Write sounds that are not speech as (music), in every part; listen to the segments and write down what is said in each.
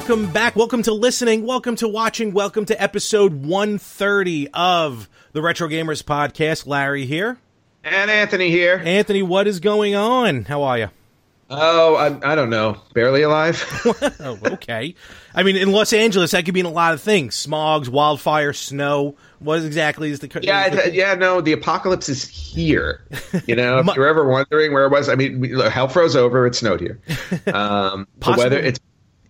Welcome back. Welcome to listening. Welcome to watching. Welcome to episode 130 of the Retro Gamers podcast. Larry here. And Anthony here. Anthony, what is going on? How are you? Oh, I, I don't know. Barely alive. (laughs) Oh, okay. I mean, in Los Angeles, that could mean a lot of things: smogs, wildfire, snow. What exactly is the? yeah, the- th- yeah. No, the apocalypse is here. You know, (laughs) if you're ever wondering where it was, I mean, we, hell froze over. It snowed here. (laughs) Um, the weather it's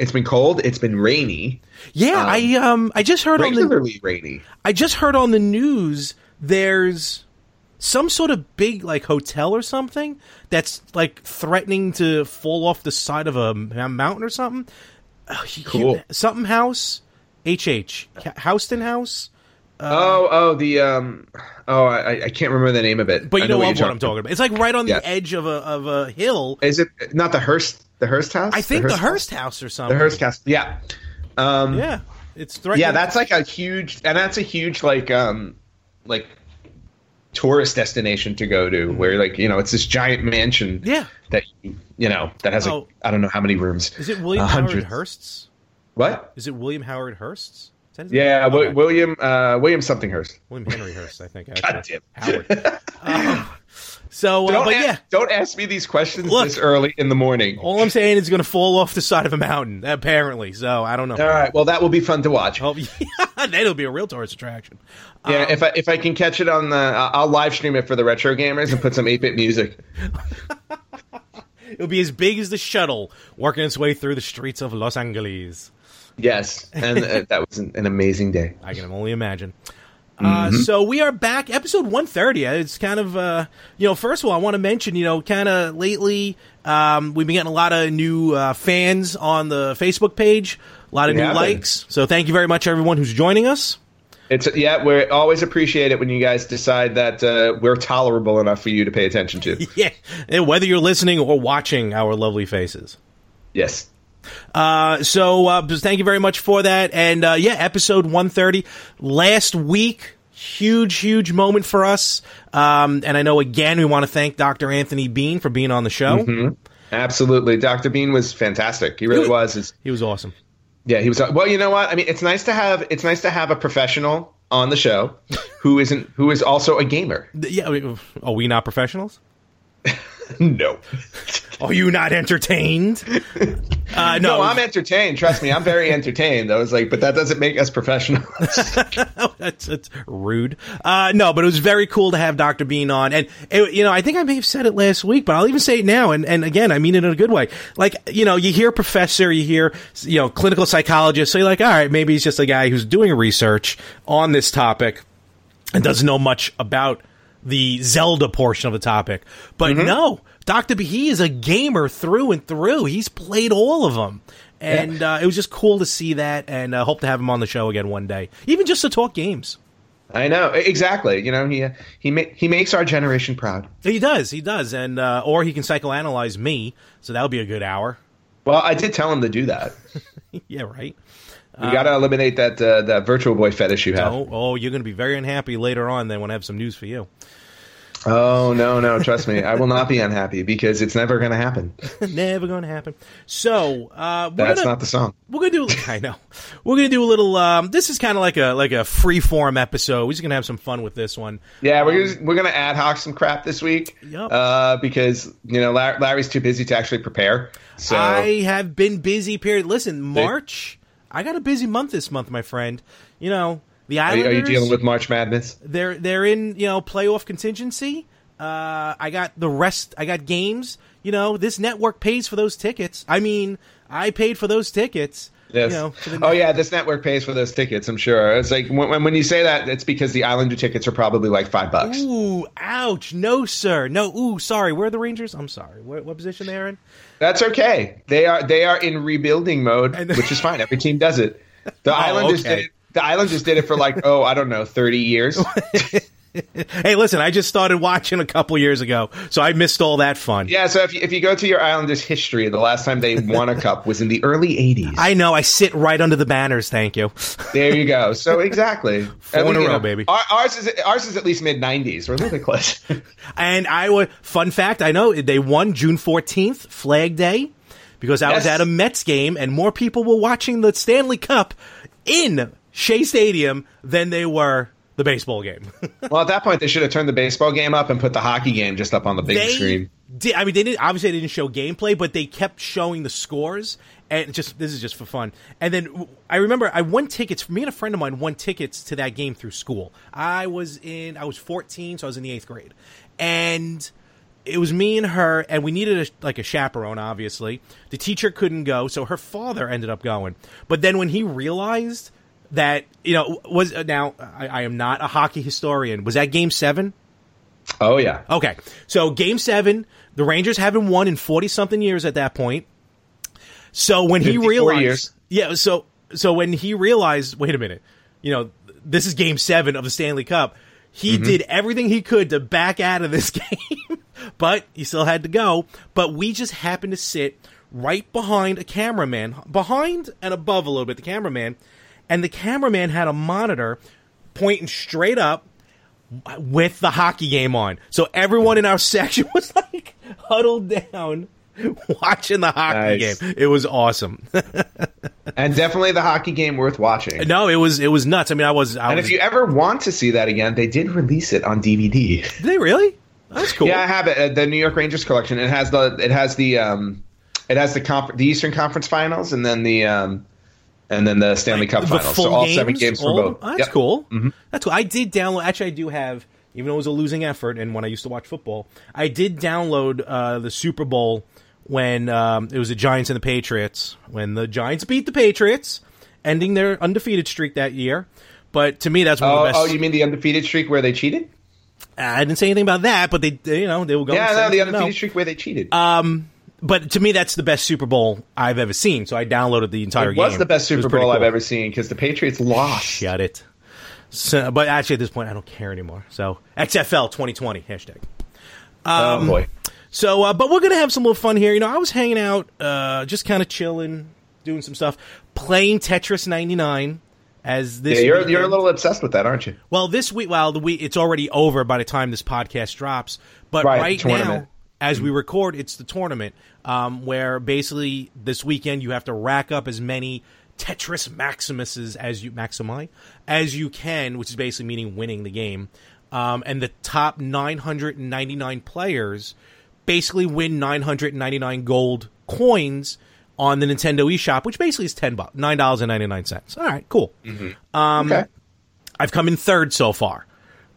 it's been cold. It's been rainy. Yeah, I um, I just heard on the Regularly rainy. I just heard on the news there's some sort of big like hotel or something that's like threatening to fall off the side of a mountain or something. Uh, you- Cool. something house, HH, Houston House. oh, oh, the um, oh, I, I can't remember the name of it. But I you know, what what, what I'm talking about. It's like right on Yeah. the edge of a of a hill. Is it not the Hearst? The Hearst house? I think the house? Hearst House or something. The Hearst house. Yeah. Um, Yeah, it's threatening. yeah that's like a huge and that's a huge like um like tourist destination to go to where like you know it's this giant mansion Yeah. that you, know that has like Oh. i don't know how many rooms Is it William Howard. Hearst's? what Is it William Howard Hearst's? Is that his yeah william uh william something hearst William Henry Hearst, I think. (laughs) God actually. damn. Howard. (laughs) Um, so, uh, don't, but a- yeah, don't ask me these questions Look. this early in the morning All I'm saying is going to fall off the side of a mountain, apparently. So I don't know. all right well that will be fun to watch Oh, (laughs) yeah, that'll be a real tourist attraction. yeah Um, if i if i can catch it on the i'll I'll live stream it for the retro gamers and put some 8-bit music (laughs) It'll be as big as the shuttle working its way through the streets of Los Angeles. yes and uh, that was an, an amazing day I can only imagine. Mm-hmm. Uh, so we are back, episode 130. Uh, It's kind of, uh, you know, first of all, I want to mention, you know, kind of lately, um, we've been getting a lot of new uh, fans on the Facebook page, a lot of We new likes. So thank you very much, everyone who's joining us. It's yeah, we always appreciate it when you guys decide that uh, we're tolerable enough for you to pay attention to. (laughs) Yeah, and whether you're listening or watching our lovely faces. yes. Uh, so uh, thank you very much for that. And uh, yeah, episode 130 last week. Huge, huge moment for us. Um, and I know again we want to thank Dr. Anthony Bean for being on the show. Absolutely. Dr. Bean was fantastic. He really He was- was. He was awesome. yeah, he was well, you know what? I mean, it's nice to have it's nice to have a professional on the show (laughs) who isn't who is also a gamer. Yeah, are we not professionals? (laughs) no. (laughs) Are you not entertained? (laughs) Uh, no, No, I'm entertained. Trust me, I'm very entertained. I was like, but that doesn't make us professionals. that's, that's rude. Uh, no, but it was very cool to have Dr. Bean on. And, it, you know, I think I may have said it last week, but I'll even say it now. And, and again, I mean it in a good way. Like, you know, you hear professor, you hear, you know, clinical psychologist. So you're like, all right, maybe he's just a guy who's doing research on this topic and doesn't know much about the Zelda portion of the topic. But no, Dr. B, he is a gamer through and through. He's played all of them. And uh, it was just cool to see that, and uh, hope to have him on the show again one day, even just to talk games. I know exactly. You know, he he ma- he makes our generation proud. He does, he does, and uh, or he can psychoanalyze me, so that'll be a good hour. Well, I did tell him to do that. (laughs) yeah, right. We got to eliminate that uh, that Virtual Boy fetish you have. Oh, oh, you're going to be very unhappy later on. Then when I have some news for you. Oh no, no, trust me, I will not be unhappy because it's never going to happen. (laughs) Never going to happen. So uh, we're That's gonna, not the song. We're gonna do. (laughs) I know. We're gonna do a little. Um, this is kind of like a like a free form episode. We're just gonna have some fun with this one. Yeah, we're gonna, we're gonna ad hoc some crap this week. Yup. Uh, because you know Lar- Larry's too busy to actually prepare. So I have been busy. Period. Listen, March. I got a busy month this month, my friend. You know the are, you, Islanders. are you dealing with March Madness? They're they're in you know playoff contingency. Uh, I got the rest. I got games. You know this network pays for those tickets. I mean, I paid for those tickets. Yes. You know, oh yeah, this network pays for those tickets. I'm sure. It's like when, when you say that, it's because the Islander tickets are probably like five bucks. Ooh, ouch! No, sir. No. Ooh, sorry. Where are the Rangers? I'm sorry. What, what position they're in? That's okay. They are they are in rebuilding mode, (laughs) which is fine. Every team does it. The Islanders okay. did it. The Islanders did it for like oh I don't know thirty years. (laughs) Hey, listen. I just started watching a couple years ago, so I missed all that fun. yeah. So if you, if you go to your Islanders history, the last time they won a cup was in the early '80s. I know. I sit right under the banners. Thank you. (laughs) there you go. So exactly. Four At in a least, row, know, baby. our- Ours is ours is at least mid '90s. We're a little bit close. (laughs) And I would. Fun fact. I know they won June 14th, Flag Day, because I was at a Mets game, and more people were watching the Stanley Cup in Shea Stadium than they were the baseball game. (laughs) well, at that point, they should have turned the baseball game up and put the hockey game just up on the big they screen. Did, I mean, they didn't obviously they didn't show gameplay, but they kept showing the scores, and just this is just for fun. And then I remember I won tickets. Me and a friend of mine won tickets to that game through school. I was in I was 14, so I was in the eighth grade, and it was me and her, and we needed a, like a chaperone. Obviously, the teacher couldn't go, so her father ended up going. But then when he realized that you know was now I, I am not a hockey historian. Was that game seven? Oh yeah. Okay, so game seven, the Rangers haven't won in forty something years at that point. So when he realized, years. yeah, so so when he realized, wait a minute, you know, this is game seven of the Stanley Cup. He Mm-hmm. did everything he could to back out of this (laughs) game, but he still had to go. But we just happened to sit right behind a cameraman, behind and above a little bit, the cameraman, and the cameraman had a monitor pointing straight up with the hockey game on. So everyone in our (laughs) section was like huddled down watching the hockey Nice. game. It was awesome. (laughs) And definitely the hockey game worth watching. no, it was it was nuts. I mean, I was. I And was if you ever want to see that again, they did release it on DVD. did they really? That's cool. Yeah, I have it. uh, The New York Rangers collection. It has the it has the um it has the conf- the Eastern Conference Finals and then the um and then the Stanley Cup the Finals. So all games, seven games for all- both. oh, that's Yep. Mm-hmm. cool. That's cool. I did download. Actually, I do have. Even though it was a losing effort, and when I used to watch football, I did download uh, the Super Bowl when um, it was the Giants and the Patriots. When the Giants beat the Patriots, ending their undefeated streak that year. But to me, that's one of Oh, the best. oh, you mean the undefeated streak where they cheated? I didn't say anything about that, but they, you know, they were going. Yeah, no, the 17-0. undefeated streak where they cheated. But to me, that's the best Super Bowl I've ever seen. So I downloaded the entire game. it game. was the best Super Bowl I've ever seen because the Patriots lost. Shut it. So, but actually, at this point, I don't care anymore. So XFL 2020 hashtag. oh boy. So, uh, but we're gonna have some little fun here. You know, I was hanging out, uh, just kind of chilling, doing some stuff, playing Tetris 99. As this, Yeah, you're weekend- you're a little obsessed with that, aren't you? Well, this week, well, the week it's already over by the time this podcast drops. But Right, right, now, as we record, it's the tournament um, where basically this weekend you have to rack up as many Tetris Maximuses as you Maximi as you can, which is basically meaning winning the game. Um, and the top 999 players basically win 999 gold coins on the Nintendo eShop, which basically is ten bucks, nine dollars and ninety nine cents. All right, cool. Um, okay. I've come in third so far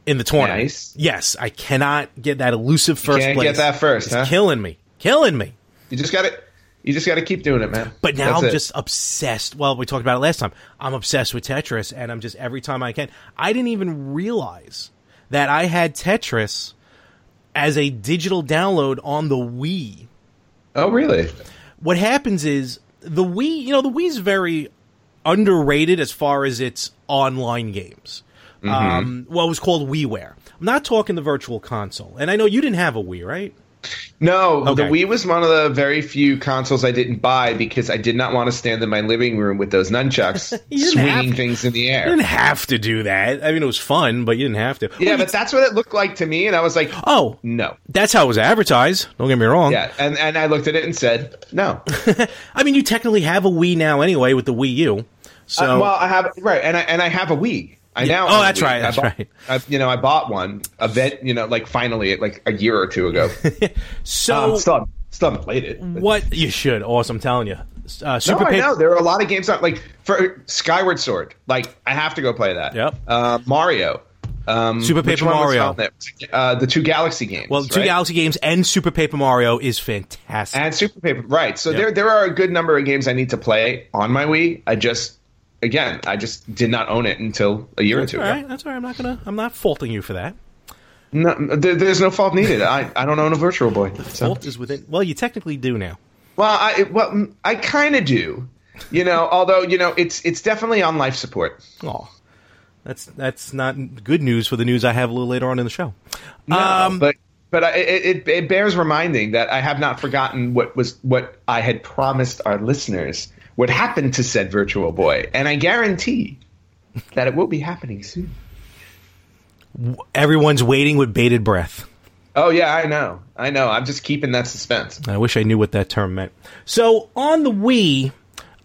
in the tournament. Nice. Yes, I cannot get that elusive first can't place. get that first, It's huh? killing me, killing me. You just got to You just got to keep doing it, man. But now That's I'm it. just obsessed. Well, we talked about it last time. I'm obsessed with Tetris, and I'm just every time I can. I didn't even realize that I had Tetris as a digital download on the Wii. Oh, really? What happens is the Wii, you know, the Wii's very underrated as far as its online games. Mm-hmm. Um, well, it was called WiiWare. I'm not talking the virtual console. And I know you didn't have a Wii, right? No, Okay. the Wii was one of the very few consoles I didn't buy because I did not want to stand in my living room with those nunchucks (laughs) swinging to. things in the air. You didn't have to do that. I mean, it was fun, but you didn't have to. Yeah, Well, but that's what it looked like to me, and I was like, oh, no. that's how it was advertised. Don't get me wrong. Yeah, and, and I looked at it and said, no. (laughs) I mean, you technically have a Wii now anyway with the Wii U. So Uh, well, I have right, and I and I have a Wii. I now. Oh, that's right, I that's bought- right. I, you know, I bought one event. You know, like finally, like a year or two ago. (laughs) so um, still, still haven't played it. but- what you should. Awesome, I'm telling you. Uh, No, Super I Paper- know there are a lot of games out like for Skyward Sword. Like I have to go play that. Yep. Uh, Mario. Um, Super Paper Mario. Uh, the two Galaxy games. Well, two right? Galaxy games and Super Paper Mario is fantastic. and Super Paper. Right. So Yep. there there are a good number of games I need to play on my Wii. I just again I just did not own it until a year or two all ago. That's all right. I'm not gonna. I'm not faulting you for that. No, there, there's no fault needed. I, I don't own a Virtual Boy. So. Fault is within. Well, you technically do now. Well, I well I kind of do. You know, although you know it's it's definitely on life support. Oh, that's that's not good news for the news I have a little later on in the show. No, Um, but but I, it, it it bears reminding that I have not forgotten what was what I had promised our listeners would happened to said Virtual Boy, and I guarantee that it will be happening soon. Everyone's waiting with bated breath. Oh yeah, I know, I know. I'm just keeping that suspense. I wish I knew what that term meant. So on the Wii,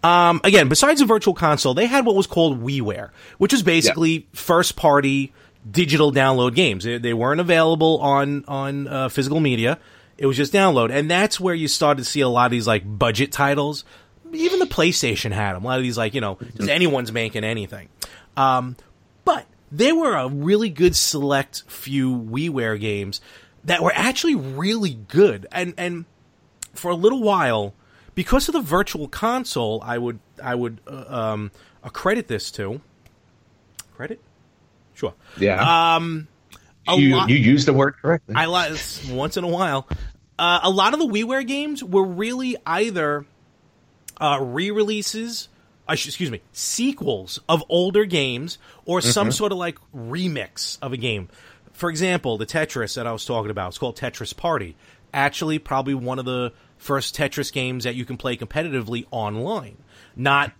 um, again, besides the Virtual Console, they had what was called WiiWare, which is basically first-party digital download games. They, they weren't available on on uh, physical media; it was just download, and that's where you started to see a lot of these like budget titles. Even the PlayStation had them. A lot of these, like you know, just anyone's making anything. Um, but there were a really good select few WiiWare games that were actually really good, and and for a little while, because of the virtual console, I would I would uh, um, accredit this to credit. Sure. Yeah, Um, you lot- you used the word correctly. I like once in a while. Uh, a lot of the WiiWare games were really either uh, re-releases, uh, excuse me, sequels of older games, or some sort of like remix of a game. For example, the Tetris that I was talking about, it's called Tetris Party. Actually, probably one of the first Tetris games that you can play competitively online. Not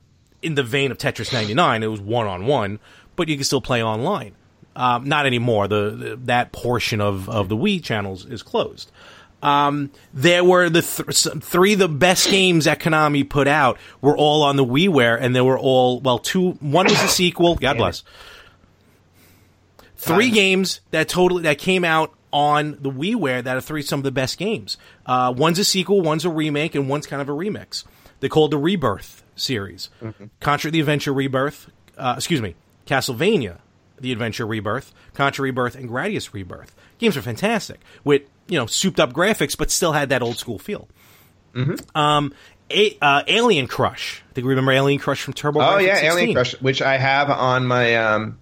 in the vein of Tetris 99, it was one on one, but you can still play online. Um, not anymore. The, the that portion of, of the Wii channels is closed. Um, there were the th- three the best games that Konami put out were all on the WiiWare, and they were all well. Two, one was a (coughs) sequel. God bless. Three games that totally that came out on the WiiWare that are three some of the best games. Uh, one's a sequel, one's a remake, and one's kind of a remix. They called the Rebirth series. Contra the Adventure Rebirth. Uh, excuse me, Castlevania the Adventure Rebirth, Contra Rebirth, and Gradius Rebirth. Games are fantastic with you know souped up graphics, but still had that old school feel. Um, a, uh, Alien Crush. I think we remember Alien Crush from Turbo. oh yeah, 16. Alien Crush, which I have on my um,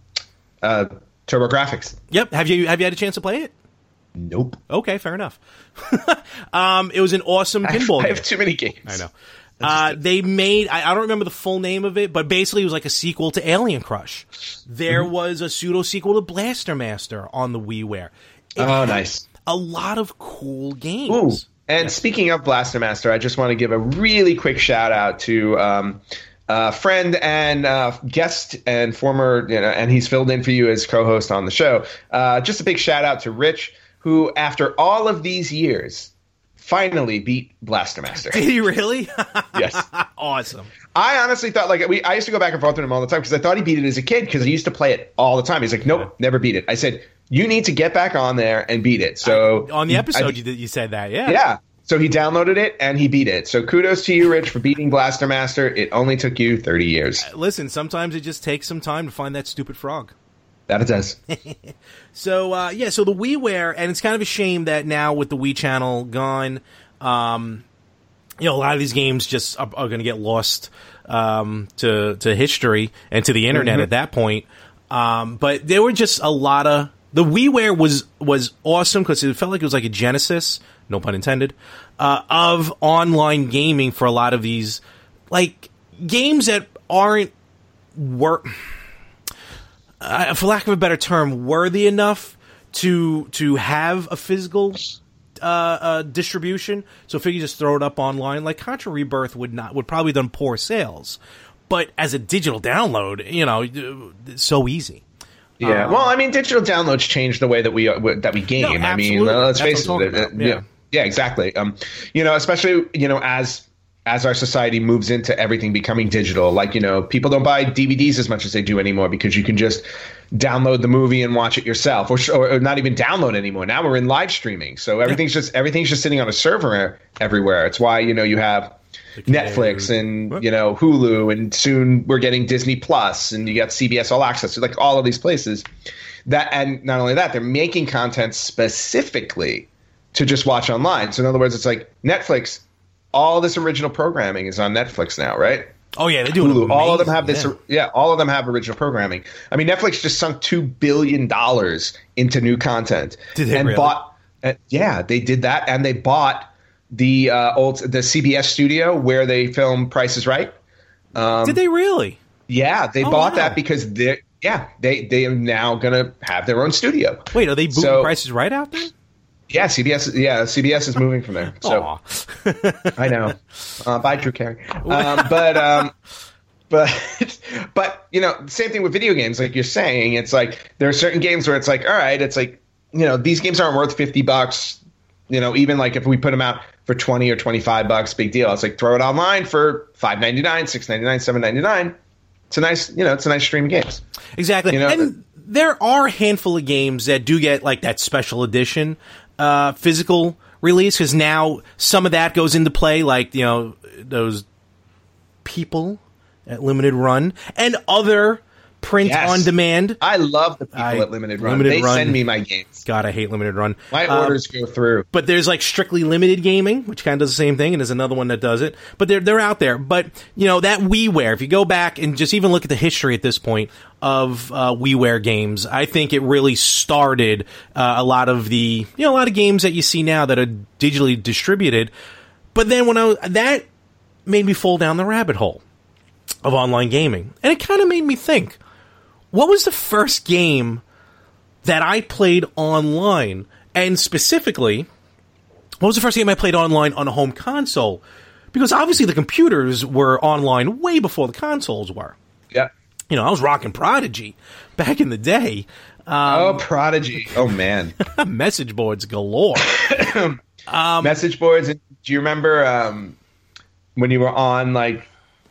uh, TurboGrafx. Yep. Have you have you had a chance to play it? Nope. Okay, fair enough. (laughs) um, it was an awesome pinball (laughs) I game. have too many games. I know. Uh, they made, I, I don't remember the full name of it, but basically it was like a sequel to Alien Crush. There Mm-hmm. was a pseudo sequel to Blaster Master on the WiiWare. It Oh, had nice. A lot of cool Ooh. games. And speaking of Blaster Master, I just want to give a really quick shout out to um, a friend and uh, guest and former, you know, and he's filled in for you as co-host on the show. Uh, just a big shout out to Rich, who after all of these years finally beat Blaster Master. (laughs) Did he really? (laughs) yes. awesome. I honestly thought like we I used to go back and forth with him all the time because I thought he beat it as a kid because he used to play it all the time. He's like, nope, never beat it. I said, you need to get back on there and beat it. So On the I- episode, you, you said that, yeah. yeah. So he downloaded it and he beat it. So kudos to you, Rich, for beating Blaster Master. It only took you 30 years. Listen, sometimes it just takes some time to find that stupid frog. That it does. (laughs) So uh, yeah, so the WiiWare, and it's kind of a shame that now with the Wii channel gone, um, you know, a lot of these games just are, are going to get lost um, to to history and to the internet at that point. Um, but there were just a lot of the WiiWare was was awesome because it felt like it was like a genesis, no pun intended, uh, of online gaming for a lot of these like games that aren't work uh, for lack of a better term, worthy enough to to have a physical uh, uh, distribution. So if you just throw it up online, like Contra Rebirth would not would probably done poor sales, but as a digital download, you know, so easy. Yeah. well, I mean, digital downloads changed the way that we uh, that we game. I mean, let's That's face it. yeah. Yeah. yeah, exactly. Um, you know, especially you know as as our society moves into everything becoming digital, like you know, people don't buy DVDs as much as they do anymore because you can just download the movie and watch it yourself, or, or not even download anymore. Now we're in live streaming, so everything's just everything's just sitting on a server everywhere. It's why you know you have Netflix and you know Hulu, and soon we're getting Disney Plus, and you got CBS All Access, so like all of these places. That and not only that, they're making content specifically to just watch online. So in other words, it's like Netflix. All this original programming is on Netflix now, right? Oh yeah, they do. Hulu. All of them have this. Yeah. yeah. all of them have original programming. I mean, Netflix just sunk two billion dollars into new content Did they and really? bought. Uh, yeah, they did that, and they bought the uh, old the CBS studio where they film Price is Right. Did they really? Yeah, they Oh, bought wow. that because they yeah they they are now gonna have their own studio. Wait, are they booting So- prices right out there? Yeah, CBS. Yeah, CBS is moving from there. So. (laughs) I know. Uh, bye, Drew Carey. Um, but um, but (laughs) but you know, same thing with video games. Like you're saying, it's like there are certain games where it's like, all right, it's like you know, these games aren't worth fifty bucks. You know, even like if we put them out for twenty or twenty five bucks, big deal. It's like throw it online for five ninety nine, six ninety nine, seven ninety nine. It's a nice, you know, it's a nice stream of games. Exactly. You know- and there are a handful of games that do get like that special edition uh, physical release because now some of that goes into play, like you know those people at limited run and other print Yes. on demand. I love the people I- at Limited Run. Limited they Run. send me my games. God, I hate limited run. My Uh, orders go through. but there's like strictly limited gaming, which kind of does the same thing, and there's another one that does it. But they're they're out there. But you know that WiiWare, if you go back and just even look at the history at this point of uh, WiiWare games, I think it really started uh, a lot of the you know a lot of games that you see now that are digitally distributed. But then when I was, that made me fall down the rabbit hole of online gaming, and it kind of made me think, what was the first game that I played online, and specifically, what was the first game I played online on a home console? Because obviously the computers were online way before the consoles were. Yeah. You know, I was rocking Prodigy back in the day. oh, Prodigy. Oh man. (laughs) Message boards galore. (coughs) message boards. Do you remember um, when you were on like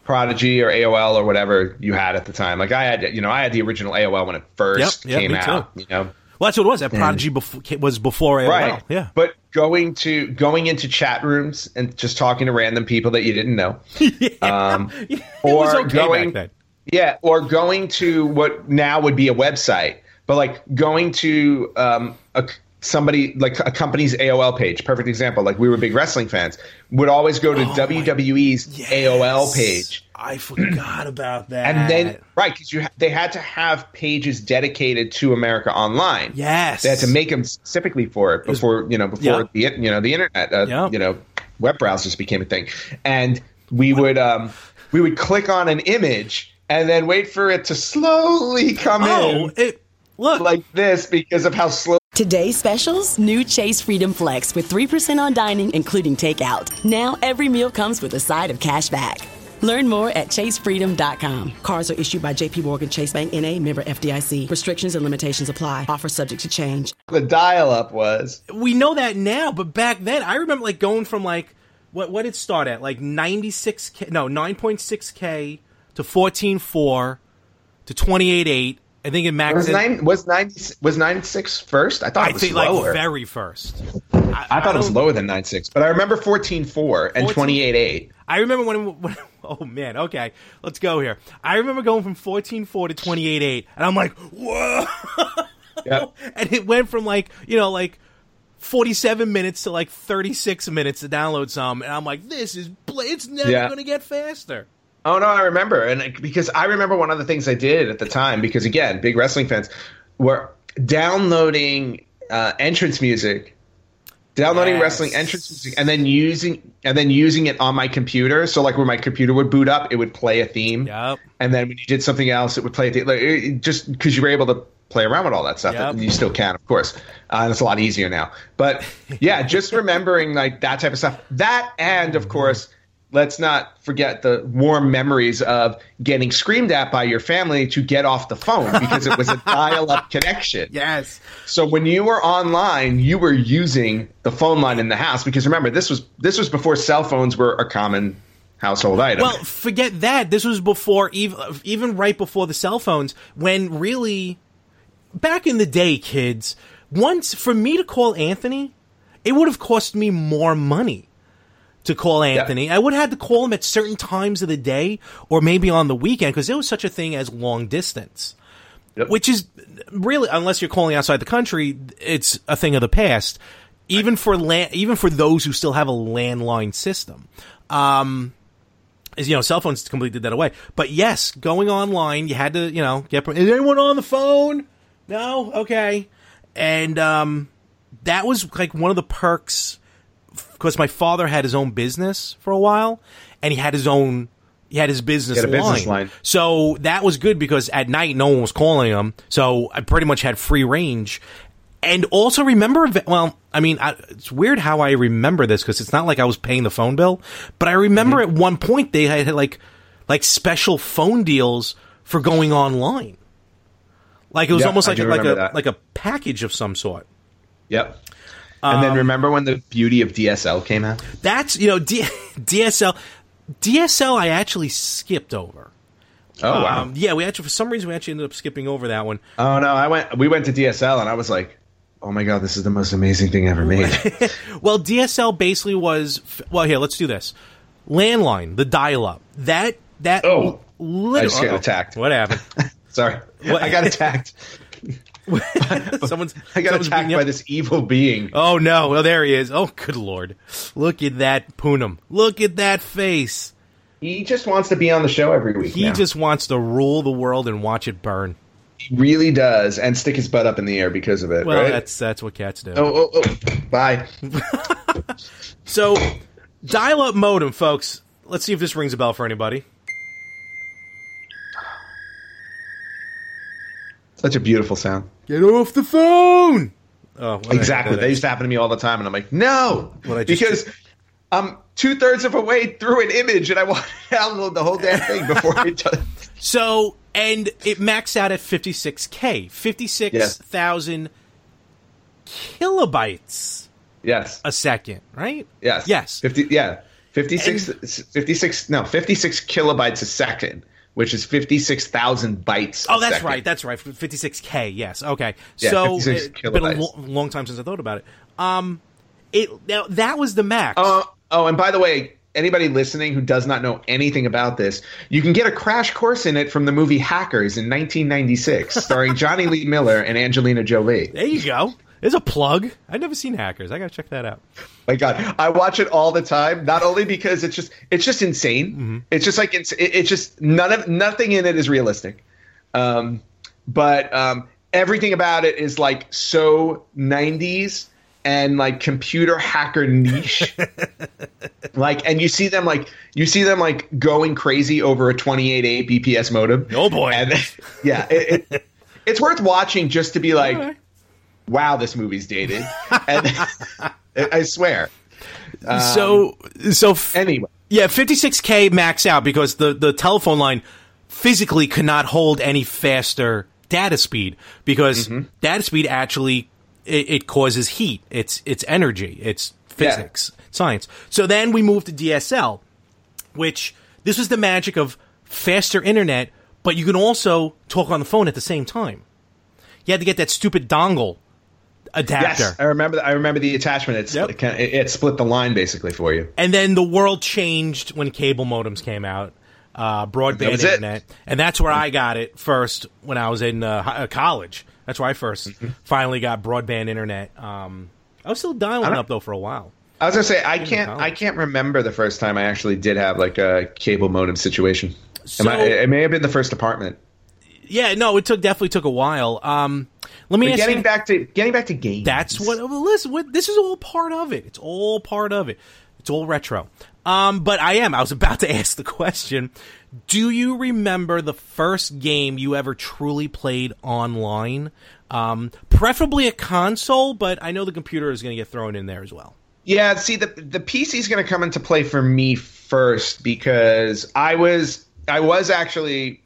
Prodigy or AOL or whatever you had at the time? Like I had, you know, I had the original AOL when it first Yep, yep, came me too. You know, Well, that's what it was. That Prodigy befo- was before AOL. right? Yeah. But going to going into chat rooms and just talking to random people that you didn't know, (laughs) um, (laughs) it was okay going- back then. yeah, or going to what now would be a website, but like going to um, a, somebody like a company's AOL page. Perfect example. Like we were big wrestling fans, would always go to WWE's AOL page, I forgot about that. and then right because you ha- they had to have pages dedicated to America Online. Yes. they had to make them specifically for it before you know before Yeah. the you know the internet uh, Yeah. you know web browsers became a thing, and we would um we would click on an image and then wait for it to slowly come oh, in it, look. like this because of how slow. Today's specials new Chase Freedom Flex with 3% on dining, including takeout. Now every meal comes with a side of cash back. Learn more at chasefreedom.com. Cards are issued by JP Morgan Chase Bank NA member FDIC. Restrictions and limitations apply. Offer subject to change. The dial-up was we know that now, but back then, I remember like going from like what what did it start at like ninety six k no nine point six k to fourteen four to twenty eight eight. I think it maxed. was nine was nine was nine six first. I thought I it was think lower. like very first. I thought it was lower than nine six, but I remember fourteen four and twenty eight eight. I remember when, when. (laughs) Oh man, okay, let's go here. I remember going from fourteen four to twenty eight eight, and I'm like, whoa! Yep. (laughs) and it went from like you know like 47 minutes to like 36 minutes to download some and i'm like this is bla- it's never Yeah. gonna get faster Oh no, I remember, and because I remember one of the things I did at the time, because again, big wrestling fans were downloading uh, entrance music, downloading Yes. wrestling entrance music, and then using and then using it on my computer. So like when my computer would boot up, it would play a theme, Yep. and then when you did something else, it would play a theme. Like, it, just because you were able to play around with all that stuff, Yep. and you still can, of course, uh, and it's a lot easier now. But yeah, just (laughs) remembering like that type of stuff. That and of course let's not forget the warm memories of getting screamed at by your family to get off the phone because it was a (laughs) dial-up connection. yes So when you were online, you were using the phone line in the house because remember this was this was before cell phones were a common household item. well forget that this was before even even right before the cell phones when really back in the day kids once for me to call anthony it would have cost me more money to call Anthony. I would have had to call him at certain times of the day or maybe on the weekend because there was such a thing as long distance, Yep. which is really, unless you're calling outside the country, it's a thing of the past. Even for land, even for those who still have a landline system, um, is you know, cell phones completely did that away. But yes, going online, you had to, you know, get. Is anyone on the phone? No, okay, and um, that was like one of the perks because my father had his own business for a while, and he had his own. He had his business, had a business line. So that was good because at night no one was calling him. So I pretty much had free range. And also remember, well, I mean, I, it's weird how I remember this because it's not like I was paying the phone bill, but I remember Mm-hmm. at one point they had like, like special phone deals for going online. Like it was Yeah, almost like a, like a that. like a package of some sort. Yep. And Um, then remember when the beauty of DSL came out? That's you know D- DSL. DSL I actually skipped over. Oh wow. Um, yeah, we actually for some reason we actually ended up skipping over that one. oh no, I went. We went to DSL, and I was like, "Oh my god, this is the most amazing thing ever made." (laughs) Well, DSL basically was well. Here, let's do this. Landline, the dial-up. That that. Oh, literally, I just got attacked. What happened? (laughs) Sorry, What? I got attacked. (laughs) (laughs) someone's. I got someone's attacked by up? this evil being. Oh no! Well, there he is. Oh, good lord! Look at that Poonam. Look at that face. He just wants to be on the show every week. He now. just wants to rule the world and watch it burn. He really does, and stick his butt up in the air because of it. Well, right? that's that's what cats do. Oh, oh, oh, bye. (laughs) So, dial-up modem, folks. Let's see if this rings a bell for anybody. Such a beautiful sound. Get off the phone. Oh, Exactly. that They used to happen to me all the time, and I'm like, no, What I just because I'm two thirds of a way through an image, and I want to download the whole damn thing before it does. (laughs) So, and it maxed out at 56k, 56,000 kilobytes Yes. a second, right? Yes. Yes. 50, yeah. 56, 56, no, 56 kilobytes a second, which is 56,000 bytes. Oh, that's second. right. That's right. 56k. Yes. Okay. Yeah, so it's been a lo- long time since I thought about it. Um, it now that was the max. Oh, oh, and by the way, anybody listening who does not know anything about this, you can get a crash course in it from the movie Hackers in 1996, starring Jonny Lee Miller and Angelina Jolie. there you go. There's a plug. I've never seen Hackers. I gotta check that out. My God, I watch it all the time. Not only because it's just it's just insane. Mm-hmm. It's just like it's it's just none of nothing in it is realistic. Um, but um, everything about it is like so 90s and like computer hacker niche. (laughs) like, and you see them like you see them like going crazy over a 28.8 BPS modem. Oh, boy. And yeah, it, it, it's worth watching just to be like. Wow, this movie's dated. And (laughs) I swear. so, so f- Anyway, Yeah, 56k max out because the the telephone line physically cannot hold any faster data speed because Mm-hmm. data speed actually it, it causes heat. It's it's energy. It's physics, science. So then we moved to DSL, which this was the magic of faster internet, but you can also talk on the phone at the same time. You had to get that stupid dongle adapter. yes, I remember. I remember the attachment. It's Yep. it, it, it split the line basically for you. And then the world changed when cable modems came out, uh, broadband was it. internet, and that's where I got it first when I was in uh, uh, college. That's where I 1st Mm-hmm. finally got broadband internet. Um, I was still dialing up though for a while. I was gonna say I can't. I can't remember the first time I actually did have like a cable modem situation. So- I, it may have been the first apartment. Yeah, no, it took definitely took a while. Um, let me ask getting you. back to getting back to games. That's what. well, Listen, what, this is all part of it. It's all part of it. It's all retro. Um, but I am. I was (laughs) about to ask the question. Do you remember the first game you ever truly played online? Um, preferably a console, but I know the computer is going to get thrown in there as well. Yeah, see the the PC is going to come into play for me first because I was I was actually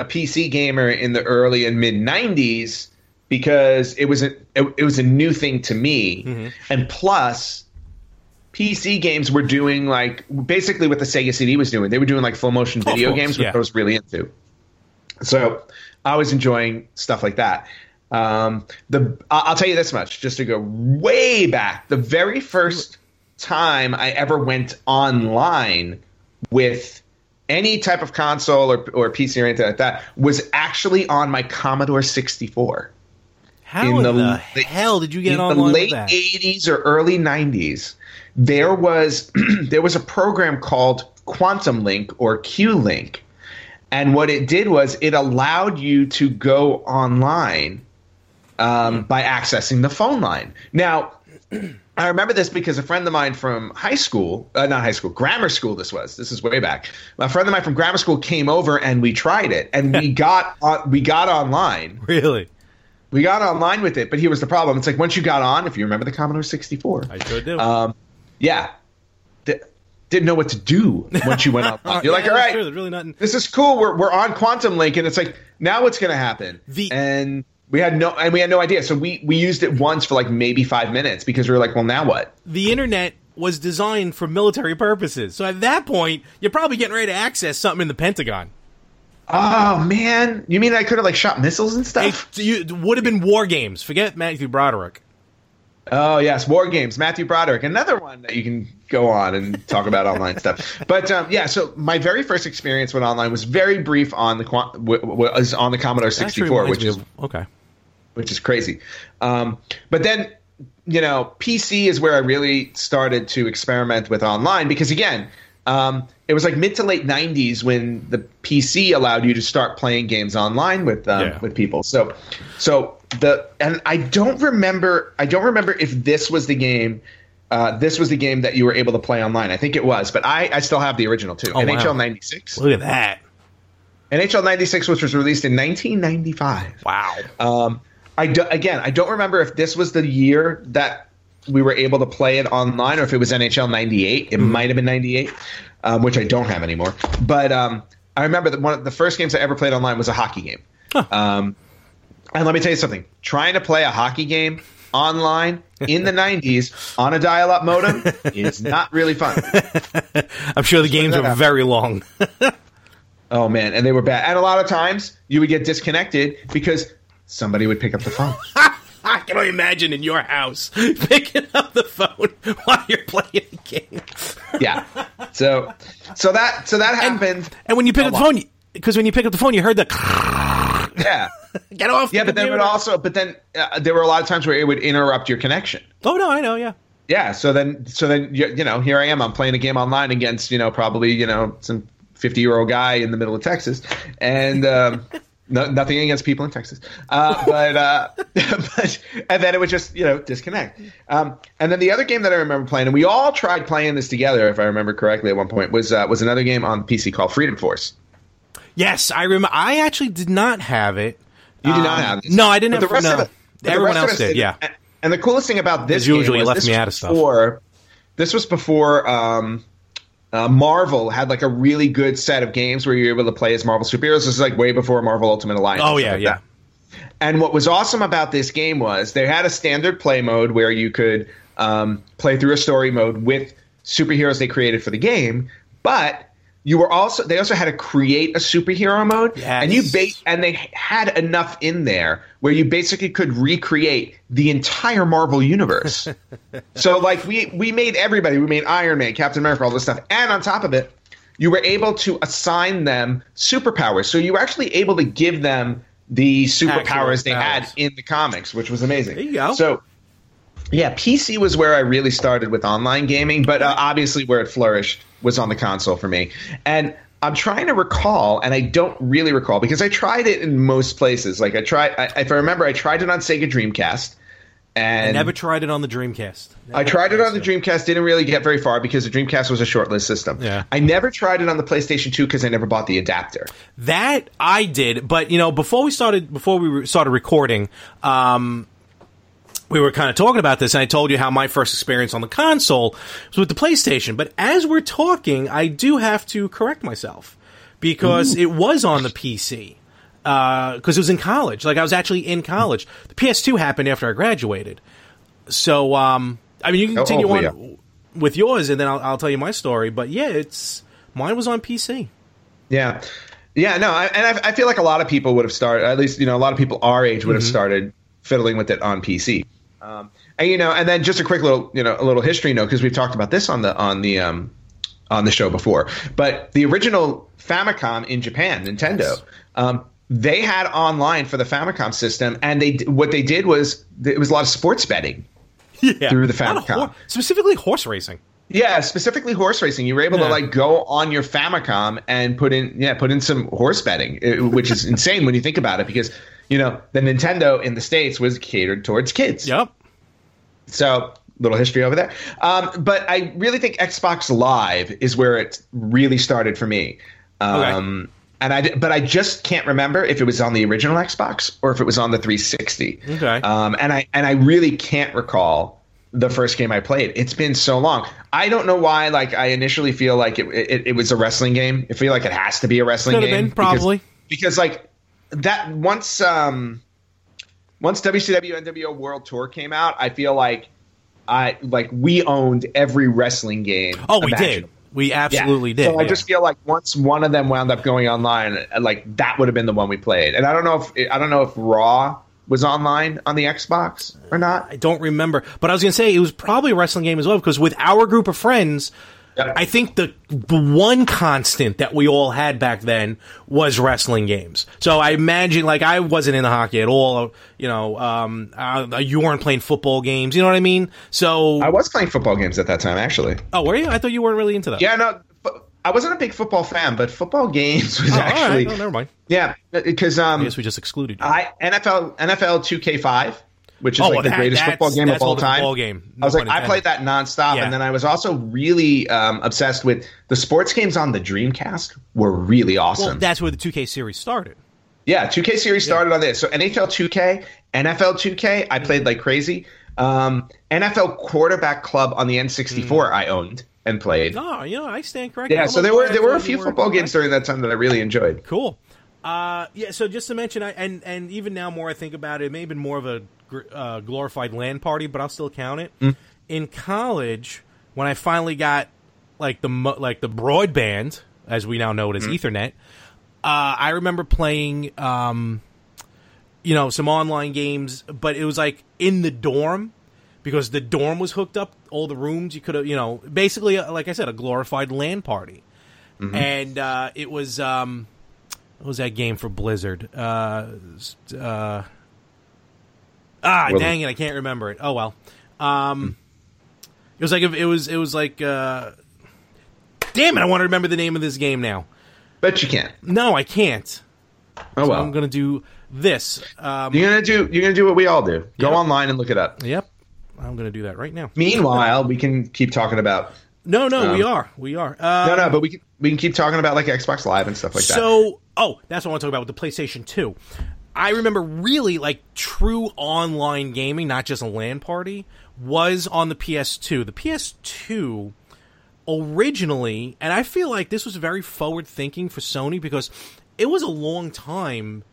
a PC gamer in the early and mid '90s because it was a it, it was a new thing to me, and plus. PC games were doing like basically what the Sega CD was doing. They were doing like full motion Oh, video games, which yeah. I was really into. So I was enjoying stuff like that. Um, the I'll tell you this much, just to go way back, the very first time I ever went online with any type of console or, or PC or anything like that was actually on my Commodore 64. How in, in the, the hell did you get in online the late 80s or early 90s? There was (clears throat) there was a program called Quantum Link or Q Link, and what it did was it allowed you to go online um, by accessing the phone line. Now, (clears throat) I remember this because a friend of mine from high school, uh, not high school, grammar school. This was this is way back. A friend of mine from grammar school came over and we tried it, and we (laughs) got on, we got online. Really, we got online with it. But here was the problem: it's like once you got on, if you remember the Commodore sixty four, I sure do. Um, yeah, didn't know what to do once you went (laughs) online. You're yeah, like, all right, really nothing. this is cool. We're we're on Quantum Link, and it's like now what's going to happen? The- and we had no and we had no idea. So we we used it once for like maybe five minutes because we were like, well, now what? The internet was designed for military purposes. So at that point, you're probably getting ready to access something in the Pentagon. Oh man, you mean I could have like shot missiles and stuff? It, would have been war games. Forget Matthew Broderick. Oh yes, War Games, Matthew Broderick, another one that you can go on and talk about online stuff. (laughs) But um, yeah, so my very first experience with online was very brief on the was on the Commodore 64, which is of, okay, which is crazy. Um, but then you know, PC is where I really started to experiment with online because again, um, it was like mid to late '90s when the PC allowed you to start playing games online with um, yeah. with people. So, so the and I don't remember. I don't remember if this was the game. Uh, this was the game that you were able to play online. I think it was, but I, I still have the original too. Oh, NHL '96. Look at that. NHL '96, which was released in 1995. Wow. Um, I do, again, I don't remember if this was the year that we were able to play it online, or if it was NHL '98. It mm-hmm. might have been '98, um, which I don't have anymore. But um, I remember that one of the first games I ever played online was a hockey game. Huh. Um, and let me tell you something: trying to play a hockey game online in the (laughs) 90s on a dial-up modem is not really fun. (laughs) I'm sure the games were very long. (laughs) oh man, and they were bad. And a lot of times you would get disconnected because somebody would pick up the phone. (laughs) I can only imagine in your house (laughs) picking up the phone (laughs) while you're playing a game. yeah. So, so that so that happened. And, and when you pick up the phone, because when you pick up the phone, you heard the. yeah. Get off. Yeah, but then it would also, but then uh, there were a lot of times where it would interrupt your connection. Oh no, I know. Yeah. Yeah. So then, so then you, you know, here I am. I'm playing a game online against you know probably you know some 50 year old guy in the middle of Texas, and. Um, No, nothing against people in Texas, uh, (laughs) but uh, (laughs) but and then it would just you know disconnect. Um, and then the other game that I remember playing, and we all tried playing this together, if I remember correctly, at one point was uh, was another game on PC called Freedom Force. Yes, I remember. I actually did not have it. You did um, not have this. No, I didn't. But have, the rest no. of it, everyone else did. Yeah. And the coolest thing about this As usually game was left me out of stuff. Before, this was before um, uh, Marvel had like a really good set of games where you were able to play as Marvel superheroes. This is like way before Marvel Ultimate Alliance. Oh yeah, like yeah. That. And what was awesome about this game was they had a standard play mode where you could um, play through a story mode with superheroes they created for the game, but you were also they also had to create a superhero mode yes. and you ba- and they had enough in there where you basically could recreate the entire Marvel universe. (laughs) so like we we made everybody we made Iron Man, Captain America, all this stuff, and on top of it, you were able to assign them superpowers. So you were actually able to give them the superpowers they had in the comics, which was amazing. There you go. So yeah, PC was where I really started with online gaming, but uh, obviously where it flourished was on the console for me. And I'm trying to recall, and I don't really recall because I tried it in most places. Like I tried, I, if I remember, I tried it on Sega Dreamcast. And I never tried it on the Dreamcast. Never I tried it on the Dreamcast, didn't really get very far because the Dreamcast was a short-lived system. Yeah. I never tried it on the PlayStation 2 because I never bought the adapter. That I did, but you know, before we started, before we started recording, um, we were kind of talking about this, and I told you how my first experience on the console was with the PlayStation. But as we're talking, I do have to correct myself because Ooh. it was on the PC because uh, it was in college. Like I was actually in college. The PS2 happened after I graduated. So, um, I mean, you can oh, continue oh, on yeah. with yours, and then I'll, I'll, tell you my story. But yeah, it's mine was on PC. Yeah, yeah, no, I, and I, I, feel like a lot of people would have started. At least, you know, a lot of people our age would have mm-hmm. started fiddling with it on PC. Um, and you know, and then just a quick little, you know, a little history note because we've talked about this on the on the um, on the show before. But the original Famicom in Japan, Nintendo, yes. um, they had online for the Famicom system, and they what they did was it was a lot of sports betting yeah. through the Famicom, specifically horse racing. Yeah, specifically horse racing. You were able yeah. to like go on your Famicom and put in yeah put in some horse betting, which is insane when you think about it because you know the Nintendo in the states was catered towards kids. Yep. So little history over there. Um, but I really think Xbox Live is where it really started for me. Um, okay. And I, but I just can't remember if it was on the original Xbox or if it was on the 360. Okay. Um, and I and I really can't recall the first game I played. It's been so long. I don't know why. Like I initially feel like it, it, it was a wrestling game. I feel like it has to be a wrestling Could game. Been, probably because, because, like that once um once WCW NWO World Tour came out, I feel like I like we owned every wrestling game. Oh, we did. We absolutely yeah. did. So I just feel like once one of them wound up going online, like that would have been the one we played. And I don't know if I don't know if Raw was online on the Xbox or not. I don't remember, but I was going to say it was probably a wrestling game as well because with our group of friends, yep. I think the the one constant that we all had back then was wrestling games. So I imagine like I wasn't into hockey at all. You know, um, uh, you weren't playing football games. You know what I mean? So I was playing football games at that time, actually. Oh, were you? I thought you weren't really into that. Yeah, no. I wasn't a big football fan, but football games was oh, actually. Oh, never mind. Yeah, because um, I guess we just excluded you. I NFL NFL two K five, which is oh, like the greatest football game of all time. Football game. No I was like, I played that nonstop, yeah. and then I was also really um, obsessed with the sports games on the Dreamcast. Were really awesome. Well, that's where the two K series started. Yeah, 2K series started yeah. on this. So NHL 2K, NFL 2K, I played like crazy. Um, NFL Quarterback Club on the N64, mm. I owned and played. Oh, you know, I stand corrected. Yeah, so there were there were a few football games during that time that I really enjoyed. Cool. Uh, yeah, so just to mention, I, and and even now, more I think about it, it may have been more of a uh, glorified LAN party, but I'll still count it. Mm. In college, when I finally got like the like the broadband, as we now know it as mm. Ethernet, uh, I remember playing, um, you know, some online games, but it was like in the dorm because the dorm was hooked up, all the rooms you could have, you know, basically, uh, like I said, a glorified LAN party. Mm-hmm. And uh, it was, um, what was that game for Blizzard? Uh, uh, ah, well, dang it, I can't remember it. Oh well. Um, it was like it was it was like uh, damn it, I want to remember the name of this game now. Bet you can't. No, I can't. Oh so well. I'm gonna do this. Um, you're gonna do you're gonna do what we all do. Go yep. online and look it up. Yep. I'm going to do that right now. Meanwhile, we can keep talking about. No, no, um, we are, we are. Um, no, no, but we can we can keep talking about like Xbox Live and stuff like so, that. So, oh, that's what I want to talk about with the PlayStation Two. I remember really like true online gaming, not just a LAN party, was on the PS2. The PS2 originally, and I feel like this was very forward thinking for Sony because it was a long time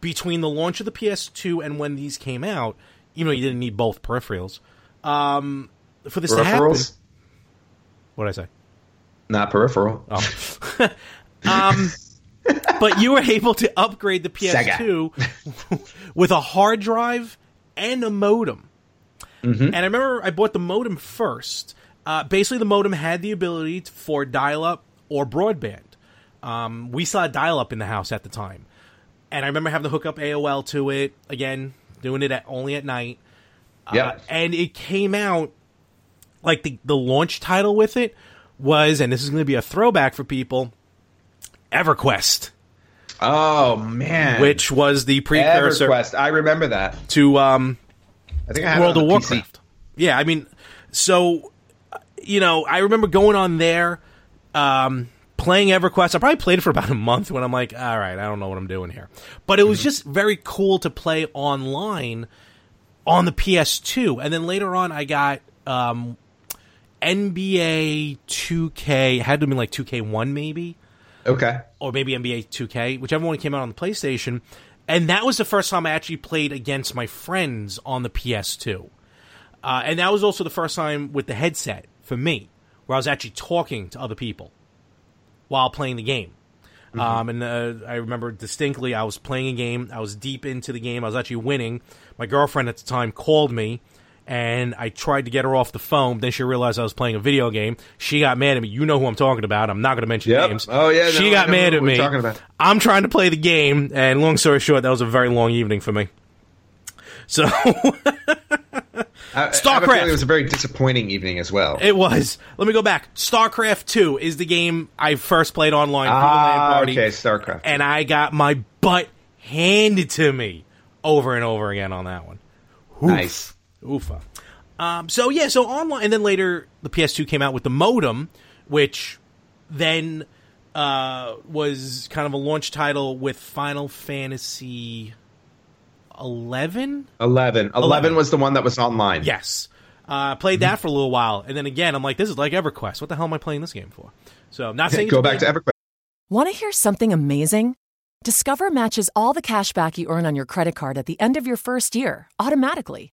between the launch of the PS2 and when these came out even though you didn't need both peripherals. Um, for this to happen, what did I say? Not peripheral. Oh. (laughs) (laughs) um, but you were able to upgrade the (laughs) PS2 with a hard drive and a modem. Mm-hmm. And I remember I bought the modem first. Uh, basically, the modem had the ability to, for dial-up or broadband. Um, we saw dial-up in the house at the time, and I remember having to hook up AOL to it. Again, doing it at, only at night. Yeah, uh, and it came out like the the launch title with it was, and this is going to be a throwback for people. EverQuest. Oh man, which was the precursor. EverQuest, I remember that to um, I think I World of Warcraft. PC. Yeah, I mean, so you know, I remember going on there. Um, playing EverQuest. I probably played it for about a month when I'm like, all right, I don't know what I'm doing here. But it was mm-hmm. just very cool to play online on the PS2. And then later on, I got um, NBA 2K. It had to be like 2K1 maybe. Okay. Or maybe NBA 2K, whichever one came out on the PlayStation. And that was the first time I actually played against my friends on the PS2. Uh, and that was also the first time with the headset for me, where I was actually talking to other people while playing the game. Mm-hmm. Um, and uh, I remember distinctly, I was playing a game. I was deep into the game. I was actually winning. My girlfriend at the time called me and I tried to get her off the phone. Then she realized I was playing a video game. She got mad at me. You know who I'm talking about. I'm not going to mention Yep. names. Oh, yeah, she no, I got mad at me. talking about. I'm trying to play the game, and long story short, that was a very long evening for me. So (laughs) I, I have a StarCraft. it was a very disappointing evening as well. it was. Let me go back. StarCraft Two is the game I first played online. through the LAN ah, party, okay, StarCraft. and I got my butt handed to me over and over again on that one. Oof. Nice. Oofa. Um, so yeah, so online, and then later the PS2 came out with the modem, which then uh, was kind of a launch title with Final Fantasy eleven. 11. 11. 11. was the one that was online. Yes, uh, played that for a little while, and then again, I'm like, this is like EverQuest. What the hell am I playing this game for? So I'm not saying Go back to. EverQuest. Want to hear something amazing? Discover matches all the cash back you earn on your credit card at the end of your first year automatically,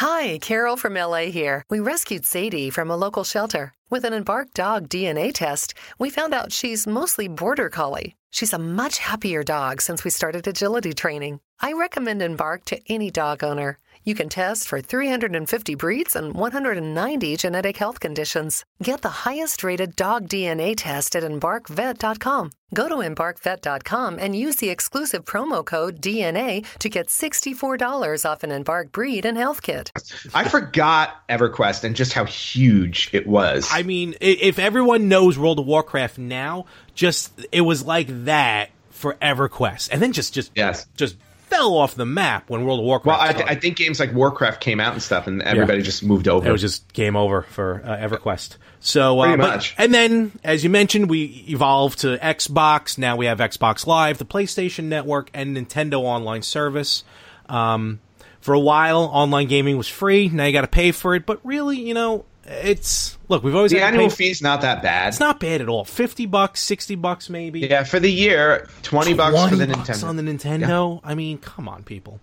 Hi, Carol from LA here. We rescued Sadie from a local shelter. With an Embark dog DNA test, we found out she's mostly border collie. She's a much happier dog since we started agility training. I recommend Embark to any dog owner. You can test for 350 breeds and 190 genetic health conditions. Get the highest rated dog DNA test at embarkvet.com. Go to embarkvet.com and use the exclusive promo code DNA to get $64 off an Embark breed and health kit. I forgot EverQuest and just how huge it was. I mean, if everyone knows World of Warcraft now, just it was like that for EverQuest, and then just just Yes. just fell off the map when World of Warcraft. well, I, th- I think games like Warcraft came out and stuff, and everybody just moved over. it was just game over for uh, EverQuest. So, uh, Pretty but- and then as you mentioned, we evolved to Xbox. Now we have Xbox Live, the PlayStation Network, and Nintendo Online Service. Um, for a while, online gaming was free. Now you got to pay for it, but really, you know, it's look. We've always the pay annual for- fee's not that bad. It's not bad at all. Fifty bucks, sixty bucks, maybe. yeah, for the year, twenty bucks for 20 the bucks Nintendo. on the Nintendo. I mean, come on, people.